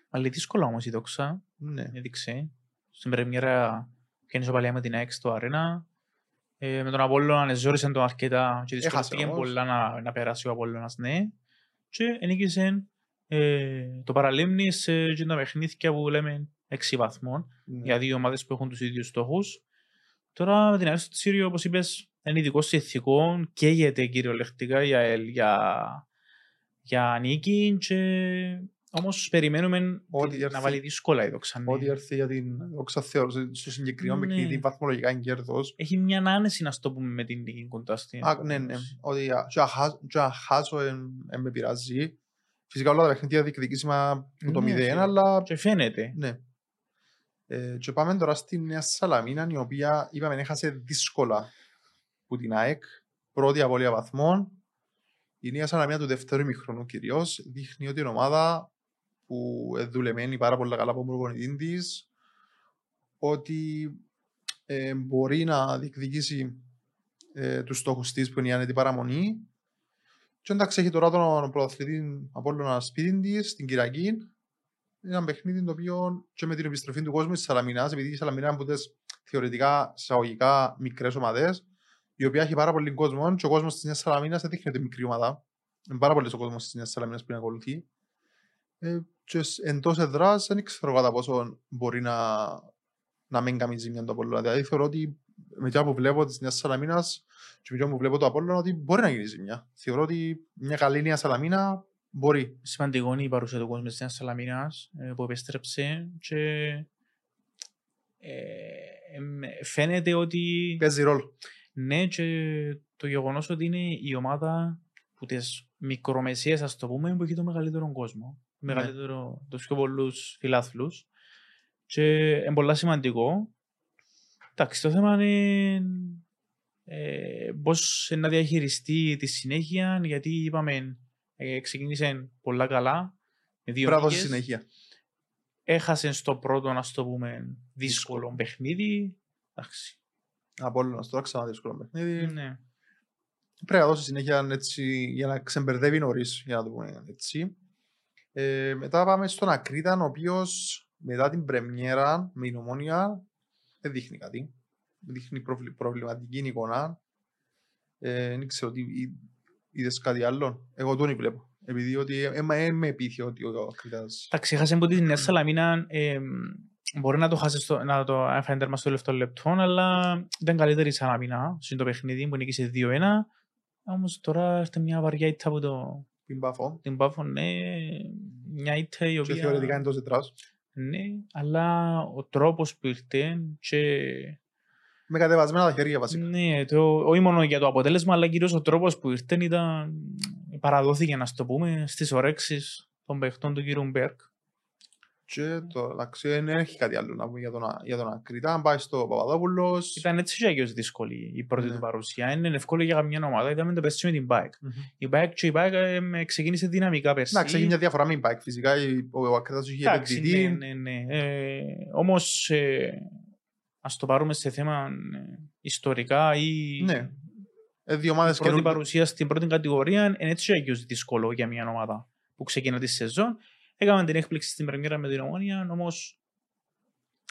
Αλλά δύσκολα όμως η δόξα. Ναι. Έδειξε. Στην πρεμιέρα πιάνει παλιά με την ΑΕΚ στο Αρένα. Ε, με τον Απόλλωνα ανεζόρισαν τον αρκετά και δυσκολεύτηκε πολλά να, να περάσει ο Απόλλωνας, ναι. Και ενίκησε ε, το παραλίμνη σε τα παιχνίδια που λέμε 6 βαθμών ναι. για δύο ομάδες που έχουν τους ίδιους στόχους. Τώρα με την ΑΕΚ στο Σύριο, όπως είπες, είναι ειδικό ηθικό, καίγεται κυριολεκτικά για, για για νίκη και όμως περιμένουμε ότι να βάλει δύσκολα η δόξα. Ναι. Ό,τι έρθει για την δόξα θεωρώ στο συγκεκριμένο ναι. παιχνίδι βαθμολογικά είναι κέρδος. Έχει μια άνεση να στο πούμε με την νίκη κοντά στην. Α, ναι, ναι. Ότι και αν χάσω δεν με πειράζει. Φυσικά όλα τα παιχνίδια διεκδικήσιμα με το 0, ναι, αλλά... Και φαίνεται. Ναι. Ε, και πάμε τώρα στη Νέα Σαλαμίνα, η οποία είπαμε έχασε δύσκολα που την ΑΕΚ. Πρώτη απώλεια βαθμών, η Νέα Σαλαμία του δεύτερου ημιχρονού κυρίως δείχνει ότι η ομάδα που δουλεμένη πάρα πολύ καλά από τον προπονητή της, ότι ε, μπορεί να διεκδικήσει ε, τους στόχους της που είναι η άνετη παραμονή. Και εντάξει, έχει τώρα τον πρωταθλητή από όλο ένα σπίτι τη, στην Κυριακή. Είναι ένα παιχνίδι το οποίο και με την επιστροφή του κόσμου της Σαλαμινάς, επειδή η Σαλαμινά από τις θεωρητικά εισαγωγικά μικρές ομάδες, η οποία έχει πάρα πολύ κόσμο και ο κόσμος της Νέας Σαλαμίνας δεν δείχνει ότι είναι μικρή ομάδα. Είναι πάρα πολύ ο κόσμος της Νέας Σαλαμίνας που είναι ακολουθεί. Ε, και εντός εδρά δεν ξέρω κατά πόσο μπορεί να, να μην κάνει ζημιά το Απόλλωνα. Δηλαδή θεωρώ ότι με το που βλέπω της Νέας Σαλαμίνας και με το που βλέπω το Απόλλωνα ότι μπορεί να γίνει ζημιά. Θεωρώ ότι μια καλή Νέα Σαλαμίνα μπορεί. Σημαντικό είναι η παρουσία του κόσμου της Νέας Σαλαμίνας ε, που επέστρεψε και ε, ε, φαίνεται ότι Παίζει ρόλο. Ναι και το γεγονός ότι είναι η ομάδα που τις μικρομεσαίες ας το πούμε που έχει το μεγαλύτερο κόσμο. Ναι. Μεγαλύτερο, τους πιο πολλούς φιλάθλους και είναι πολύ σημαντικό. Εντάξει, το θέμα είναι ε, πώς να διαχειριστεί τη συνέχεια γιατί είπαμε ε, ξεκίνησε πολλά καλά με δύο Πρέπει να δώσει νίκες. συνέχεια. Έχασε στο πρώτο, να το πούμε, δύσκολο παιχνίδι. Εντάξει. Απόλλωνας τώρα ξανά δύσκολο παιχνίδι. Ναι. Πρέπει να δώσει συνέχεια έτσι, για να ξεμπερδεύει νωρίς, για να το πούμε έτσι. Ε, μετά πάμε στον Ακρίταν, ο οποίος μετά την πρεμιέρα με την ομόνια δεν δείχνει κάτι. Δείχνει προβλη- προβληματική εικόνα. Ε, δεν ξέρω τι είδες κάτι άλλο. Εγώ τον βλέπω. Επειδή ότι ε, ε, με επίθει ότι ο Ακρίτας... Εντάξει, έχασε από τη Νέα Σαλαμίνα. Ε, μπορεί να το χάσεις στο, να το έφερε τέρμα στο τελευταίο λεπτό, αλλά ήταν καλύτερη η Σαλαμίνα στο παιχνίδι που νίκησε 2-1. Όμως τώρα έρθει μια βαριά ήττα από το, Την Παφό. την Πάφο, ναι. Μια ήττα η Και οποία. θεωρητικά είναι τόσο τρας. Ναι, αλλά ο τρόπος που ήρθε και. Με κατεβασμένα τα χέρια βασικά. Ναι, το, όχι μόνο για το αποτέλεσμα, αλλά κυρίως ο τρόπος που ήρθε ήταν. παραδόθηκε, να το πούμε, στις ορέξει των παιχτών του κ. Μπέρκ. Και το εντάξει, δεν έχει κάτι άλλο να πούμε για τον, για τον Ακρίτα. Αν πάει στο Παπαδόπουλος... Ήταν έτσι και αγιώς δύσκολη η πρώτη Ναι. του παρουσία. Είναι εύκολο για καμιά ομάδα. Είδαμε το πέρσι με την Bike. Μμμ. Η Bike και η Bike ε, ξεκίνησε δυναμικά πέρσι. Εντάξει, έχει μια διαφορά με την Bike. Φυσικά η- ο ο Ακρίτας είχε Εντάξει, επενδυτή. ναι, ναι, ναι. Ε, όμως, ε, ας το πάρουμε σε θέμα ε, ιστορικά ή Ναι. Ε, δύο η ομάδες πρώτη καινούργιες. παρουσία στην πρώτη κατηγορία είναι έτσι και αγιώς δύσκολο για μια ομάδα που ξεκινά τη σεζόν. Έκαμε την έκπληξη στην πρεμιέρα με την Ομόνια, όμως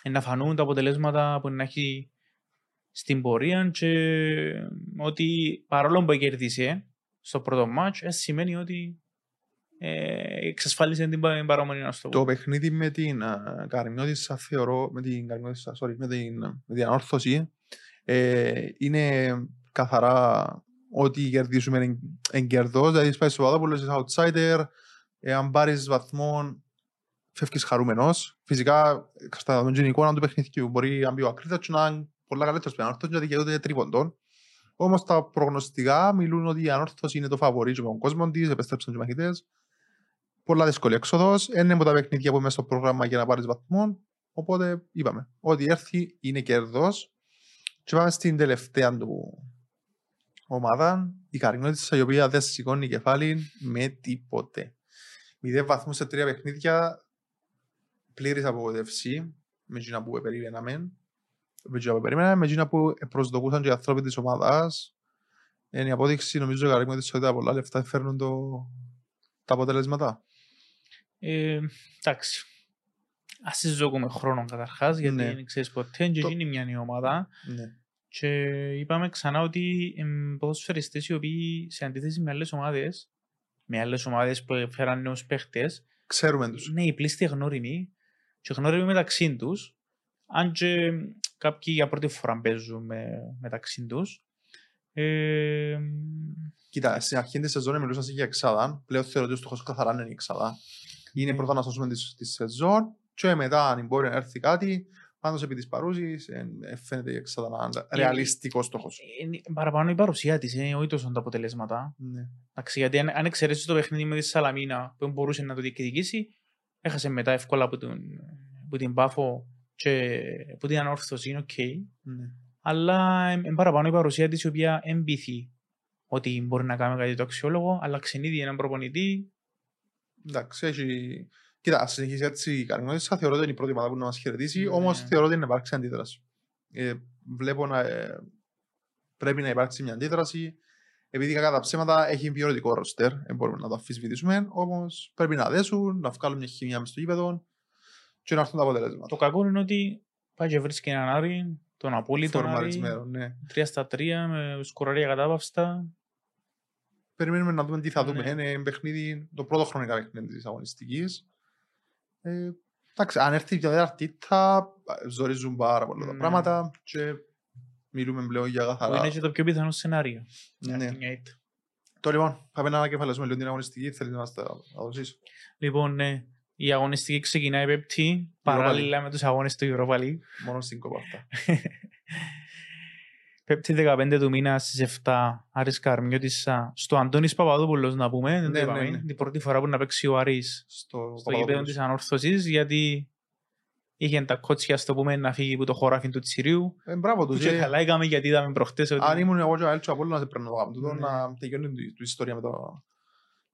ε, να φανούν τα αποτελέσματα που να έχει στην πορεία και ότι παρόλο που κέρδισε στο πρώτο μάτς, ε, σημαίνει ότι ε, εξασφάλισε την πα- παραμονή να στο Το πω. παιχνίδι με την uh, Καρμιώτισσα θεωρώ, με την Καρμιώτισσα, sorry, με την, με την ανόρθωση, ε, είναι καθαρά ότι κερδίσουμε εν, εν κερδός, δηλαδή σπάει στο Παπαδόπουλος, είσαι outsider, ε, αν πάρεις βαθμό φεύγεις χαρούμενος. Φυσικά, στα δεδομένα την εικόνα του παιχνιδιού μπορεί να μπει ο Ακρίτας και να είναι πολλά καλύτερος πια ανόρθωσης, γιατί δικαιούται τρίποντων. Όμως τα προγνωστικά μιλούν ότι η ανόρθωση είναι το φαβορί και με τον κόσμο της, επέστρεψαν και οι μαχητές. Πολλά δύσκολη έξοδος, είναι από τα παιχνίδια που είμαι στο πρόγραμμα για να πάρεις βαθμό. Οπότε είπαμε, ό,τι έρθει είναι κέρδος. Και πάμε στην τελευταία του ομάδα, η Καρινότισσα, η οποία δεν σηκώνει κεφάλι με τίποτε. Μηδέν βαθμούς σε τρία παιχνίδια, πλήρης απογοητευσή, με εκείνα που περιμέναμε, με εκείνα που περιμέναμε, με εκείνα που προσδοκούσαν και οι άνθρωποι της ομάδας. Είναι η απόδειξη, νομίζω, η Καρινότισσα ότι τα πολλά λεφτά φέρνουν το, τα αποτελέσματα. Ε, εντάξει. Ας συζητούμε χρόνο καταρχάς, γιατί Ναι. δεν ξέρεις ποτέ και Το- είναι μια νέα ομάδα. Ναι. Και είπαμε ξανά ότι οι ποδοσφαιριστές οι οποίοι σε αντίθεση με άλλες ομάδες, με άλλες ομάδες που φέραν νέους παίχτες, Ξέρουμε τους. είναι οι πλήστοι γνώριμοι και γνώριμοι μεταξύ τους, αν και κάποιοι για πρώτη φορά παίζουν με, μεταξύ τους. Ε, Κοίτα, στην αρχή της σεζόν μιλούσαν για εξάδα. Πλέον θεωρώ ότι ο στόχος καθαρά είναι η εξάδα. Είναι Ναι. πρώτα να σώσουμε τη, τη σεζόν και μετά αν μπορεί να έρθει κάτι, πάντως επί της παρούσης ε, ε, φαίνεται η εξάδα να είναι ρεαλιστικός στόχος. είναι παραπάνω η παρουσία της, ε, όχι τόσο τα αποτελέσματα. Ναι. Εντάξει, γιατί αν, αν εξαιρέσεις το παιχνίδι με τη Σαλαμίνα που μπορούσε να το διεκδικήσει, έχασε μετά εύκολα από, τον, από την Πάφο και από την ανόρθωση, είναι οκ. ναι. Αλλά είναι παραπάνω η παρουσία της η οποία με πείθει ότι μπορεί να κάνει κάτι το αξιόλογο, αλλά ξενίδι έναν προπονητή. Εντάξει, έχει... Κοίτα, ας συνεχίσει έτσι η Καρμιώτισσα, θεωρώ ότι είναι η πρώτη ομάδα που εννά μας χαιρετήσει, Ναι. όμως θεωρώ ότι εννά υπάρξει αντίδραση. Ε, βλέπω να ε, πρέπει να υπάρξει μια αντίδραση, επειδή κακά τα ψέματα έχει ποιοτικό ρόστερ, δεν μπορούμε να το αμφισβητήσουμε, όμως πρέπει να δέσουν, να βγάλουν μια χημεία μες στο γήπεδο και να έρθουν τα αποτελέσματα. Το κακό είναι ότι πάει και βρίσκει έναν Άρη, τον Απόλυ, τον Άρη, φορμαρισμένο, ναι. 3 στα 3 με σκοραρία κατάπαυστα. Περιμένουμε να δούμε τι θα δούμε. Ναι. Είναι παιχνίδι, το πρώτο χρονικά παιχνίδι της αγωνιστικής. Ε, εντάξει, αν έρθει και τέταρτη θα ζορίζουν πάρα πολλά τα Ναι. πράγματα και μιλούμε πλέον για Που καθαρά. είναι και το πιο πιθανό σενάριο. Ναι. Αυτή μια ήττα. Τώρα λοιπόν, πάμε να ανακεφαλαιώσουμε λίγο την αγωνιστική. Θέλεις να μας τα τα δώσεις. Λοιπόν, ναι, η αγωνιστική ξεκινάει πέπτη, παράλληλα με τους αγώνες του Europa League. Μόνο στην κοπάρτα. Πέπτη 15 του μήνα στις 7, Άρης Καρμιώτισσα, στο Αντώνης Παπαδόπουλος να πούμε, δεν το Ναι, είπαμε, ναι, ναι. την πρώτη φορά που να παίξει ο Άρης Στο στο γήπεδο Παπαδόπουλος. της ανόρθωσης, γιατί είχε τα κότσια στο πούμε να φύγει από το χωράφι του Τσιρίου. Ε, μπράβο Που τους. και ε. καλά έκαμε γιατί είδαμε προχτές ότι... Αν ήμουν εγώ και ο Αέλτσο Απόλλωνας δεν πρέπει να το κάνω. Τούτο Ναι. να τελειώνει η η ιστορία με το,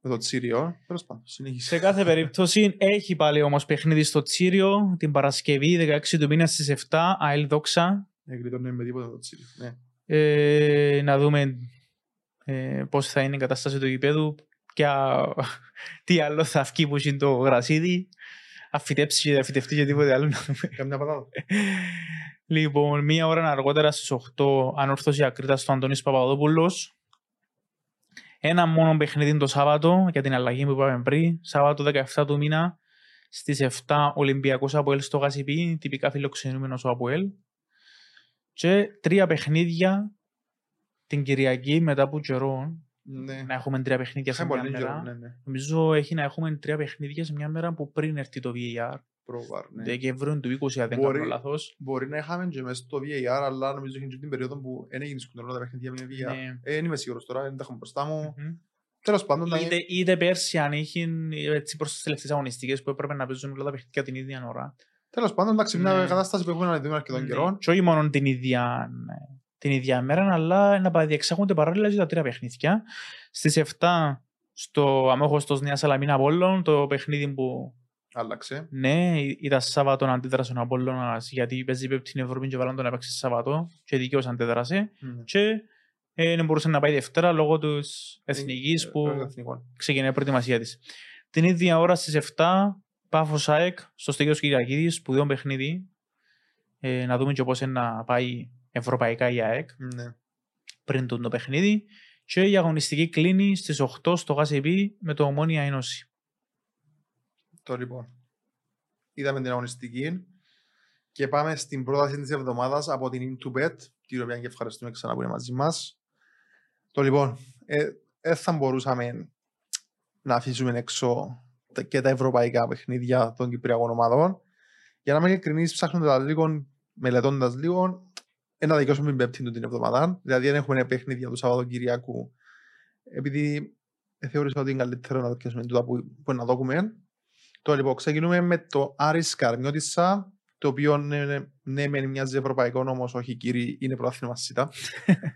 με το Τσίριο. Τέλος πάντων, συνεχίσε. Σε κάθε περίπτωση έχει πάλι όμως παιχνίδι στο Τσίριο την Παρασκευή 16 του μήνα στις 7 ΑΕΛ Δόξα Δεν γλιτώνει με τίποτα το Τσίριο. Ναι. ε, να δούμε ε, πώς θα είναι η κατάσταση του γηπέδου και α, τι άλλο θα βγει που είναι το γρασίδι αφιτέψει και αφιτευτεί και τίποτε άλλο να δούμε. Καμιά πατάτα. Λοιπόν, μία ώρα αργότερα στις 8 ανόρθωση Ακρίτα στο Αντώνης Παπαδόπουλος. Ένα μόνο παιχνίδι το Σάββατο για την αλλαγή που είπαμε πριν. Σάββατο 17 του μήνα στις 7 Ολυμπιακός Αποέλ στο Γασιπί, τυπικά φιλοξενούμενος ο Αποέλ. Και τρία παιχνίδια την Κυριακή μετά από καιρό. Ναι. Να έχουμε τρία παιχνίδια σε Είχαμε μια πολύ μέρα. καιρό, ναι, ναι. Νομίζω έχει να έχουμε τρία παιχνίδια σε μια μέρα που πριν έρθει το VAR. Προβάρ, ναι. Δεκέμβριο του 20, αν δεν Μπορεί. κάνω λάθος. Μπορεί να είχαμε και μέσα στο VAR, αλλά νομίζω είχε και την περίοδο που δεν έγινε σκοτεινό τα παιχνίδια με VAR. Ναι. Ε, Δεν είμαι σίγουρος τώρα, δεν τα έχω μπροστά μου. Μμμ. Τέλος πάντων, τα- Είτε, είτε πέρσι αν είχε έτσι προς τις τελευταίες αγωνιστικές που έπρεπε να παίζουν όλα τα παιχνίδια την ίδια ώρα. Τέλος πάντων, εντάξει, μια Ναι. κατάσταση που έχουμε να δούμε αρκετών Ναι. καιρών. Και όχι μόνο την ίδια, ναι, την ίδια μέρα, αλλά να διεξάγονται παράλληλα και τα τρία παιχνίδια. Στις 7 στο αμόχωστος Νέας Σαλαμίνα Απόλλων, το παιχνίδι που Άλλαξε. ναι, ήταν Σάββατο να αντίδρασε ο Απόλλωνας γιατί παίζει πέπτει την Ευρώπη και βάλαν τον να παίξει Σάββατο και δικαίως αντέδρασε Ναι. και ε, δεν μπορούσε να πάει Δευτέρα λόγω της εθνικής Ε, που ε, εθνικών. ξεκινάει η προετοιμασία της. Την ίδια ώρα στις 7, Πάφος ΑΕΚ στο Στέγιο Κυριακίδη, σπουδαίο παιχνίδι. Ε, να δούμε και πώς να πάει ευρωπαϊκά η ΑΕΚ Ναι. πριν τον το παιχνίδι. Και η αγωνιστική κλείνει στις 8 στο ΓΑΣΕΠ με το Ομόνια Ένωση. Το λοιπόν. Είδαμε την αγωνιστική και πάμε στην πρόταση της εβδομάδας από την Intubet, την οποία και ευχαριστούμε ξανά που είναι μαζί μας. Το λοιπόν, ε, ε, θα μπορούσαμε να αφήσουμε έξω τα- και τα ευρωπαϊκά παιχνίδια των Κυπριακών ομάδων. Για να είμαι ειλικρινής, ψάχνοντας λίγο, μελετώντας λίγο, ένα δικαιώσουμε την πέμπτη του την εβδομάδα. Δηλαδή δεν έχουμε παιχνίδια του Σαββατοκυριακού. Επειδή ε, θεώρησα ότι είναι καλύτερο να δοκιμάσουμε τούτα που, που να δούμε. Το λοιπόν, ξεκινούμε με το Άρης Καρμιώτισσα, το οποίο ναι, ναι, ναι μεν μοιάζει ευρωπαϊκό, όμω όχι κύριοι, είναι πρωτάθλημα ΣΥΤΑ.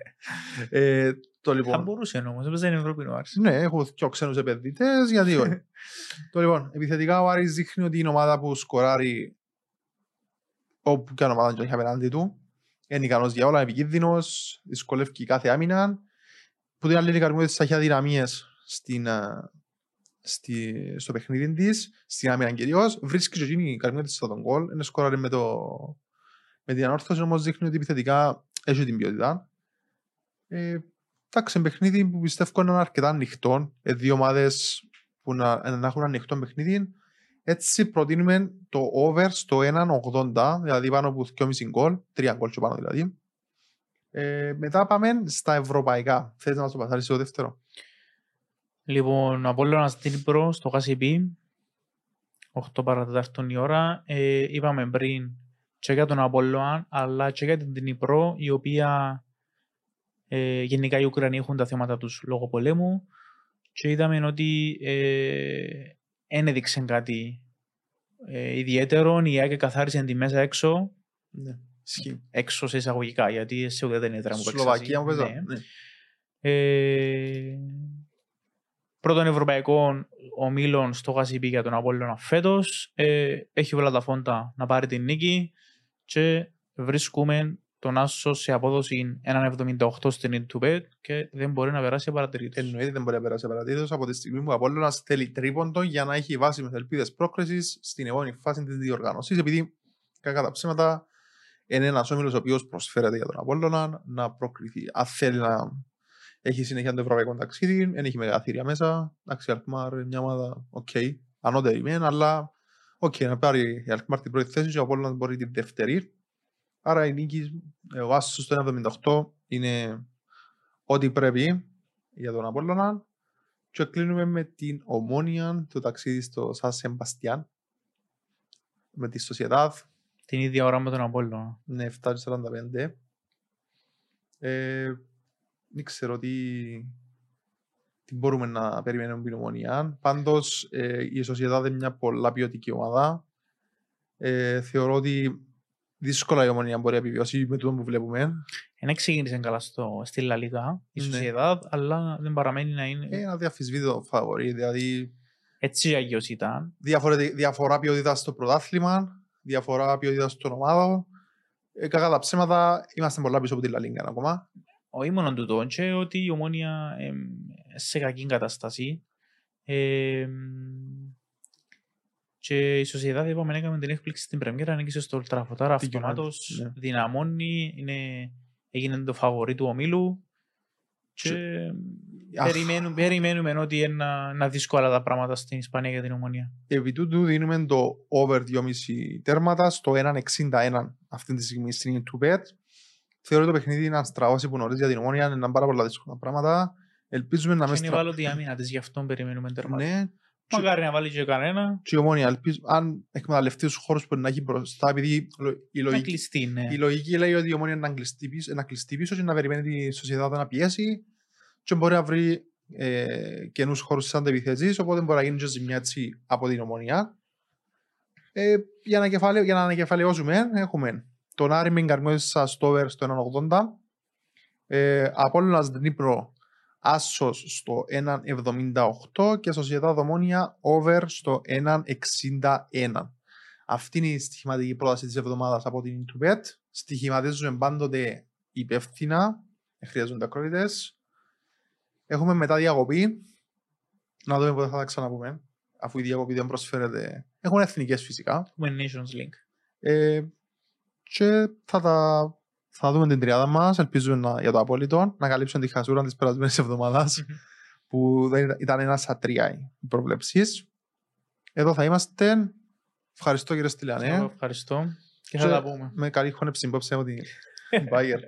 ε, το Θα λοιπόν, μπορούσε όμως, έπαιζε είναι Ευρώπη ο Άρης. ναι, έχω και ξένους επενδυτές, γιατί όχι. το λοιπόν, επιθετικά ο Άρης δείχνει ότι είναι ομάδα που σκοράρει όπου και αν ομάδα και όχι απέναντι του. Είναι ικανός για όλα, επικίνδυνος, δυσκολεύει κάθε άμυνα. Που την άλλη η Καρμιώτισσα έχει αδυναμίες στην, α, στη, στο παιχνίδι της, στην άμυνα κυρίως. Βρίσκει και εκείνη η Καρμιώτισσα τον κόλ, είναι σκοράρει με, το, με την ανόρθωση, όμως δείχνει ότι επιθετικά έχει την ποιότητα. Ε, εντάξει, είναι παιχνίδι που πιστεύω είναι αρκετά ανοιχτό. Ε, δύο ομάδες που να, να έχουν ανοιχτό παιχνίδι. Έτσι προτείνουμε το over στο 1.80, δηλαδή πάνω από 2,5 γκολ, 3 γκολ και πάνω δηλαδή. Ε, μετά πάμε στα ευρωπαϊκά. Θέλεις να μας το πασάρεις το δεύτερο; Λοιπόν, ο Απόλλωνας Τύπρο στο ΓΑΣΕΠ, 8 παρατετάρτων η ώρα. Ε, είπαμε πριν και για τον Απόλλωνα, αλλά και για την Τνipro, η οποία ε, γενικά οι Ουκρανοί έχουν τα θέματα τους λόγω πολέμου και είδαμε ότι δεν έδειξε κάτι ε, ιδιαίτερο. Η ΑΕΚ καθάρισε τη μέσα έξω, Ναι. Ισχύει. έξω σε εισαγωγικά, γιατί σε ουδέτερη έδρα μου παίξα Σλοβακία μου εσύ. παίζα. Ναι. Ναι. Ε, πρώτον ευρωπαϊκό ομίλων στο Γασιπί για τον Απόλλωνα φέτος. Ε, έχει όλα τα φόντα να πάρει την νίκη και βρίσκουμε τον Άσο σε απόδοση 1,78 στην Intubet και δεν μπορεί να περάσει παρατηρήτως. Εννοείται δεν μπορεί να περάσει παρατήρητος από τη στιγμή που ο Απόλλωνας θέλει τρίποντο για να έχει βάσιμες ελπίδες πρόκρισης στην επόμενη φάση της διοργάνωσης επειδή κακά τα ψέματα είναι ένας όμιλος ο οποίος προσφέρεται για τον Απόλλωνα να προκριθεί. Αν θέλει να έχει συνέχεια το ευρωπαϊκό ταξίδι, δεν έχει μεγαθύρια μέσα. Εντάξει, η Αλκμάρ μια ομάδα, OK, okay, ανώτερη μεν, αλλά OK, okay, να πάρει η Αλκμάρ την πρώτη θέση και ο Απόλλωνας μπορεί την δεύτερη. Άρα η νίκη, ο Άσος στο 1,78 είναι ό,τι πρέπει για τον Απόλλωνα. Και κλείνουμε με την Ομόνοια που ταξιδεύει στο Σαν Σεμπαστιάν με τη Σοσιαδάδ. Την ίδια ώρα με τον Απόλλωνα. Ναι, 7.45. Ε, δεν ξέρω τι, τι μπορούμε να περιμένουμε την ομονία. Πάντως ε, η Σοσιαδάδ είναι μια πολλά ποιοτική ομάδα. Ε, θεωρώ ότι δύσκολα η ομονία μπορεί να επιβιώσει με το που βλέπουμε. Δεν ξεκίνησε καλά στο, στη Λα Λίγα, η Ναι. Σοσιαδάδ, αλλά δεν παραμένει να είναι. Ε, ένα διαφυσβήτητο φαβορή, δηλαδή Έτσι αγίος ήταν. διαφορετι- διαφορά ποιότητας στο πρωτάθλημα, διαφορά ποιότητας στον ομάδο. Ε, κακά τα ψέματα, είμαστε πολλά πίσω από τη Λαλίγκα ακόμα. Όχι μόνο τούτο, και ότι η ομόνια εμ, σε κακή κατάσταση. Ε, και η Σοσιαδάδ είπαμε έκαμε την έκπληξη στην πρεμιέρα, ανήκησε στο Ολτράφο. Τώρα Την αυτομάτως ναι. δυναμώνει, είναι, έγινε το φαβορή του ομίλου και Αχ. περιμένουμε, περιμένουμε ότι είναι να, να δύσκολα τα πράγματα στην Ισπανία για την ομονία. Επί τούτου δίνουμε το over 2,5 τέρματα στο 1,61 αυτή τη στιγμή στην YouTube. Θεωρώ το παιχνίδι είναι αστραβώσει που νωρίς για την ομόνια, είναι πάρα πολλά δύσκολα πράγματα. Ελπίζουμε να Και μην είναι στρα... βάλω τη άμυνα της, γι' αυτό περιμένουμε τέρματα. Ναι, Μακάρι να βάλει και κανένα, και η ομόνια, ελπίζω, αν εκμεταλλευτείς τους χώρους που να έχει μπροστά, επειδή λο- η να λογική, κλειστεί, ναι. η λογική λέει ότι η ομόνια να κλειστεί πίσω, να κλειστεί πίσω και να περιμένει τη σοσιαδά να πιέσει και μπορεί να βρει ε, καινούς χώρους της αντεπιθέσεις, οπότε μπορεί να γίνει και ζημιά έτσι από την ομονία. Ε, για, να κεφαλαι, για να ανακεφαλαιώσουμε, έχουμε τον Άρη Μιγκαρμιώσα στο over στο 1,80, ε, Απόλλωνας Δνύπρο Άσος στο 1,78 και Σοσιαδά Δομόνια over στο 1,61. Αυτή είναι η στοιχηματική πρόταση της εβδομάδας από την Intubet. Στοιχηματίζουμε πάντοτε υπεύθυνα, δεν χρειάζονται ακρότητες. Έχουμε μετά διακοπή. Να δούμε πότε θα τα ξαναπούμε. Αφού η διακοπή δεν προσφέρεται. Έχουν εθνικές φυσικά. Έχουμε Nations Link. Ε, και θα, τα, θα δούμε την τριάδα μας. Ελπίζουμε να, για το απόλυτο να καλύψουν τη χασούρα της περασμένης εβδομάδας που δεν ήταν- ήταν ένας στα τρία οι προβλέψεις. Εδώ θα είμαστε. Ευχαριστώ κύριε Στυλιανέ. Εγώ Ευχαριστώ και θα Και- τα πούμε. Με καλή χώνεψη υπόψη από την Bayer.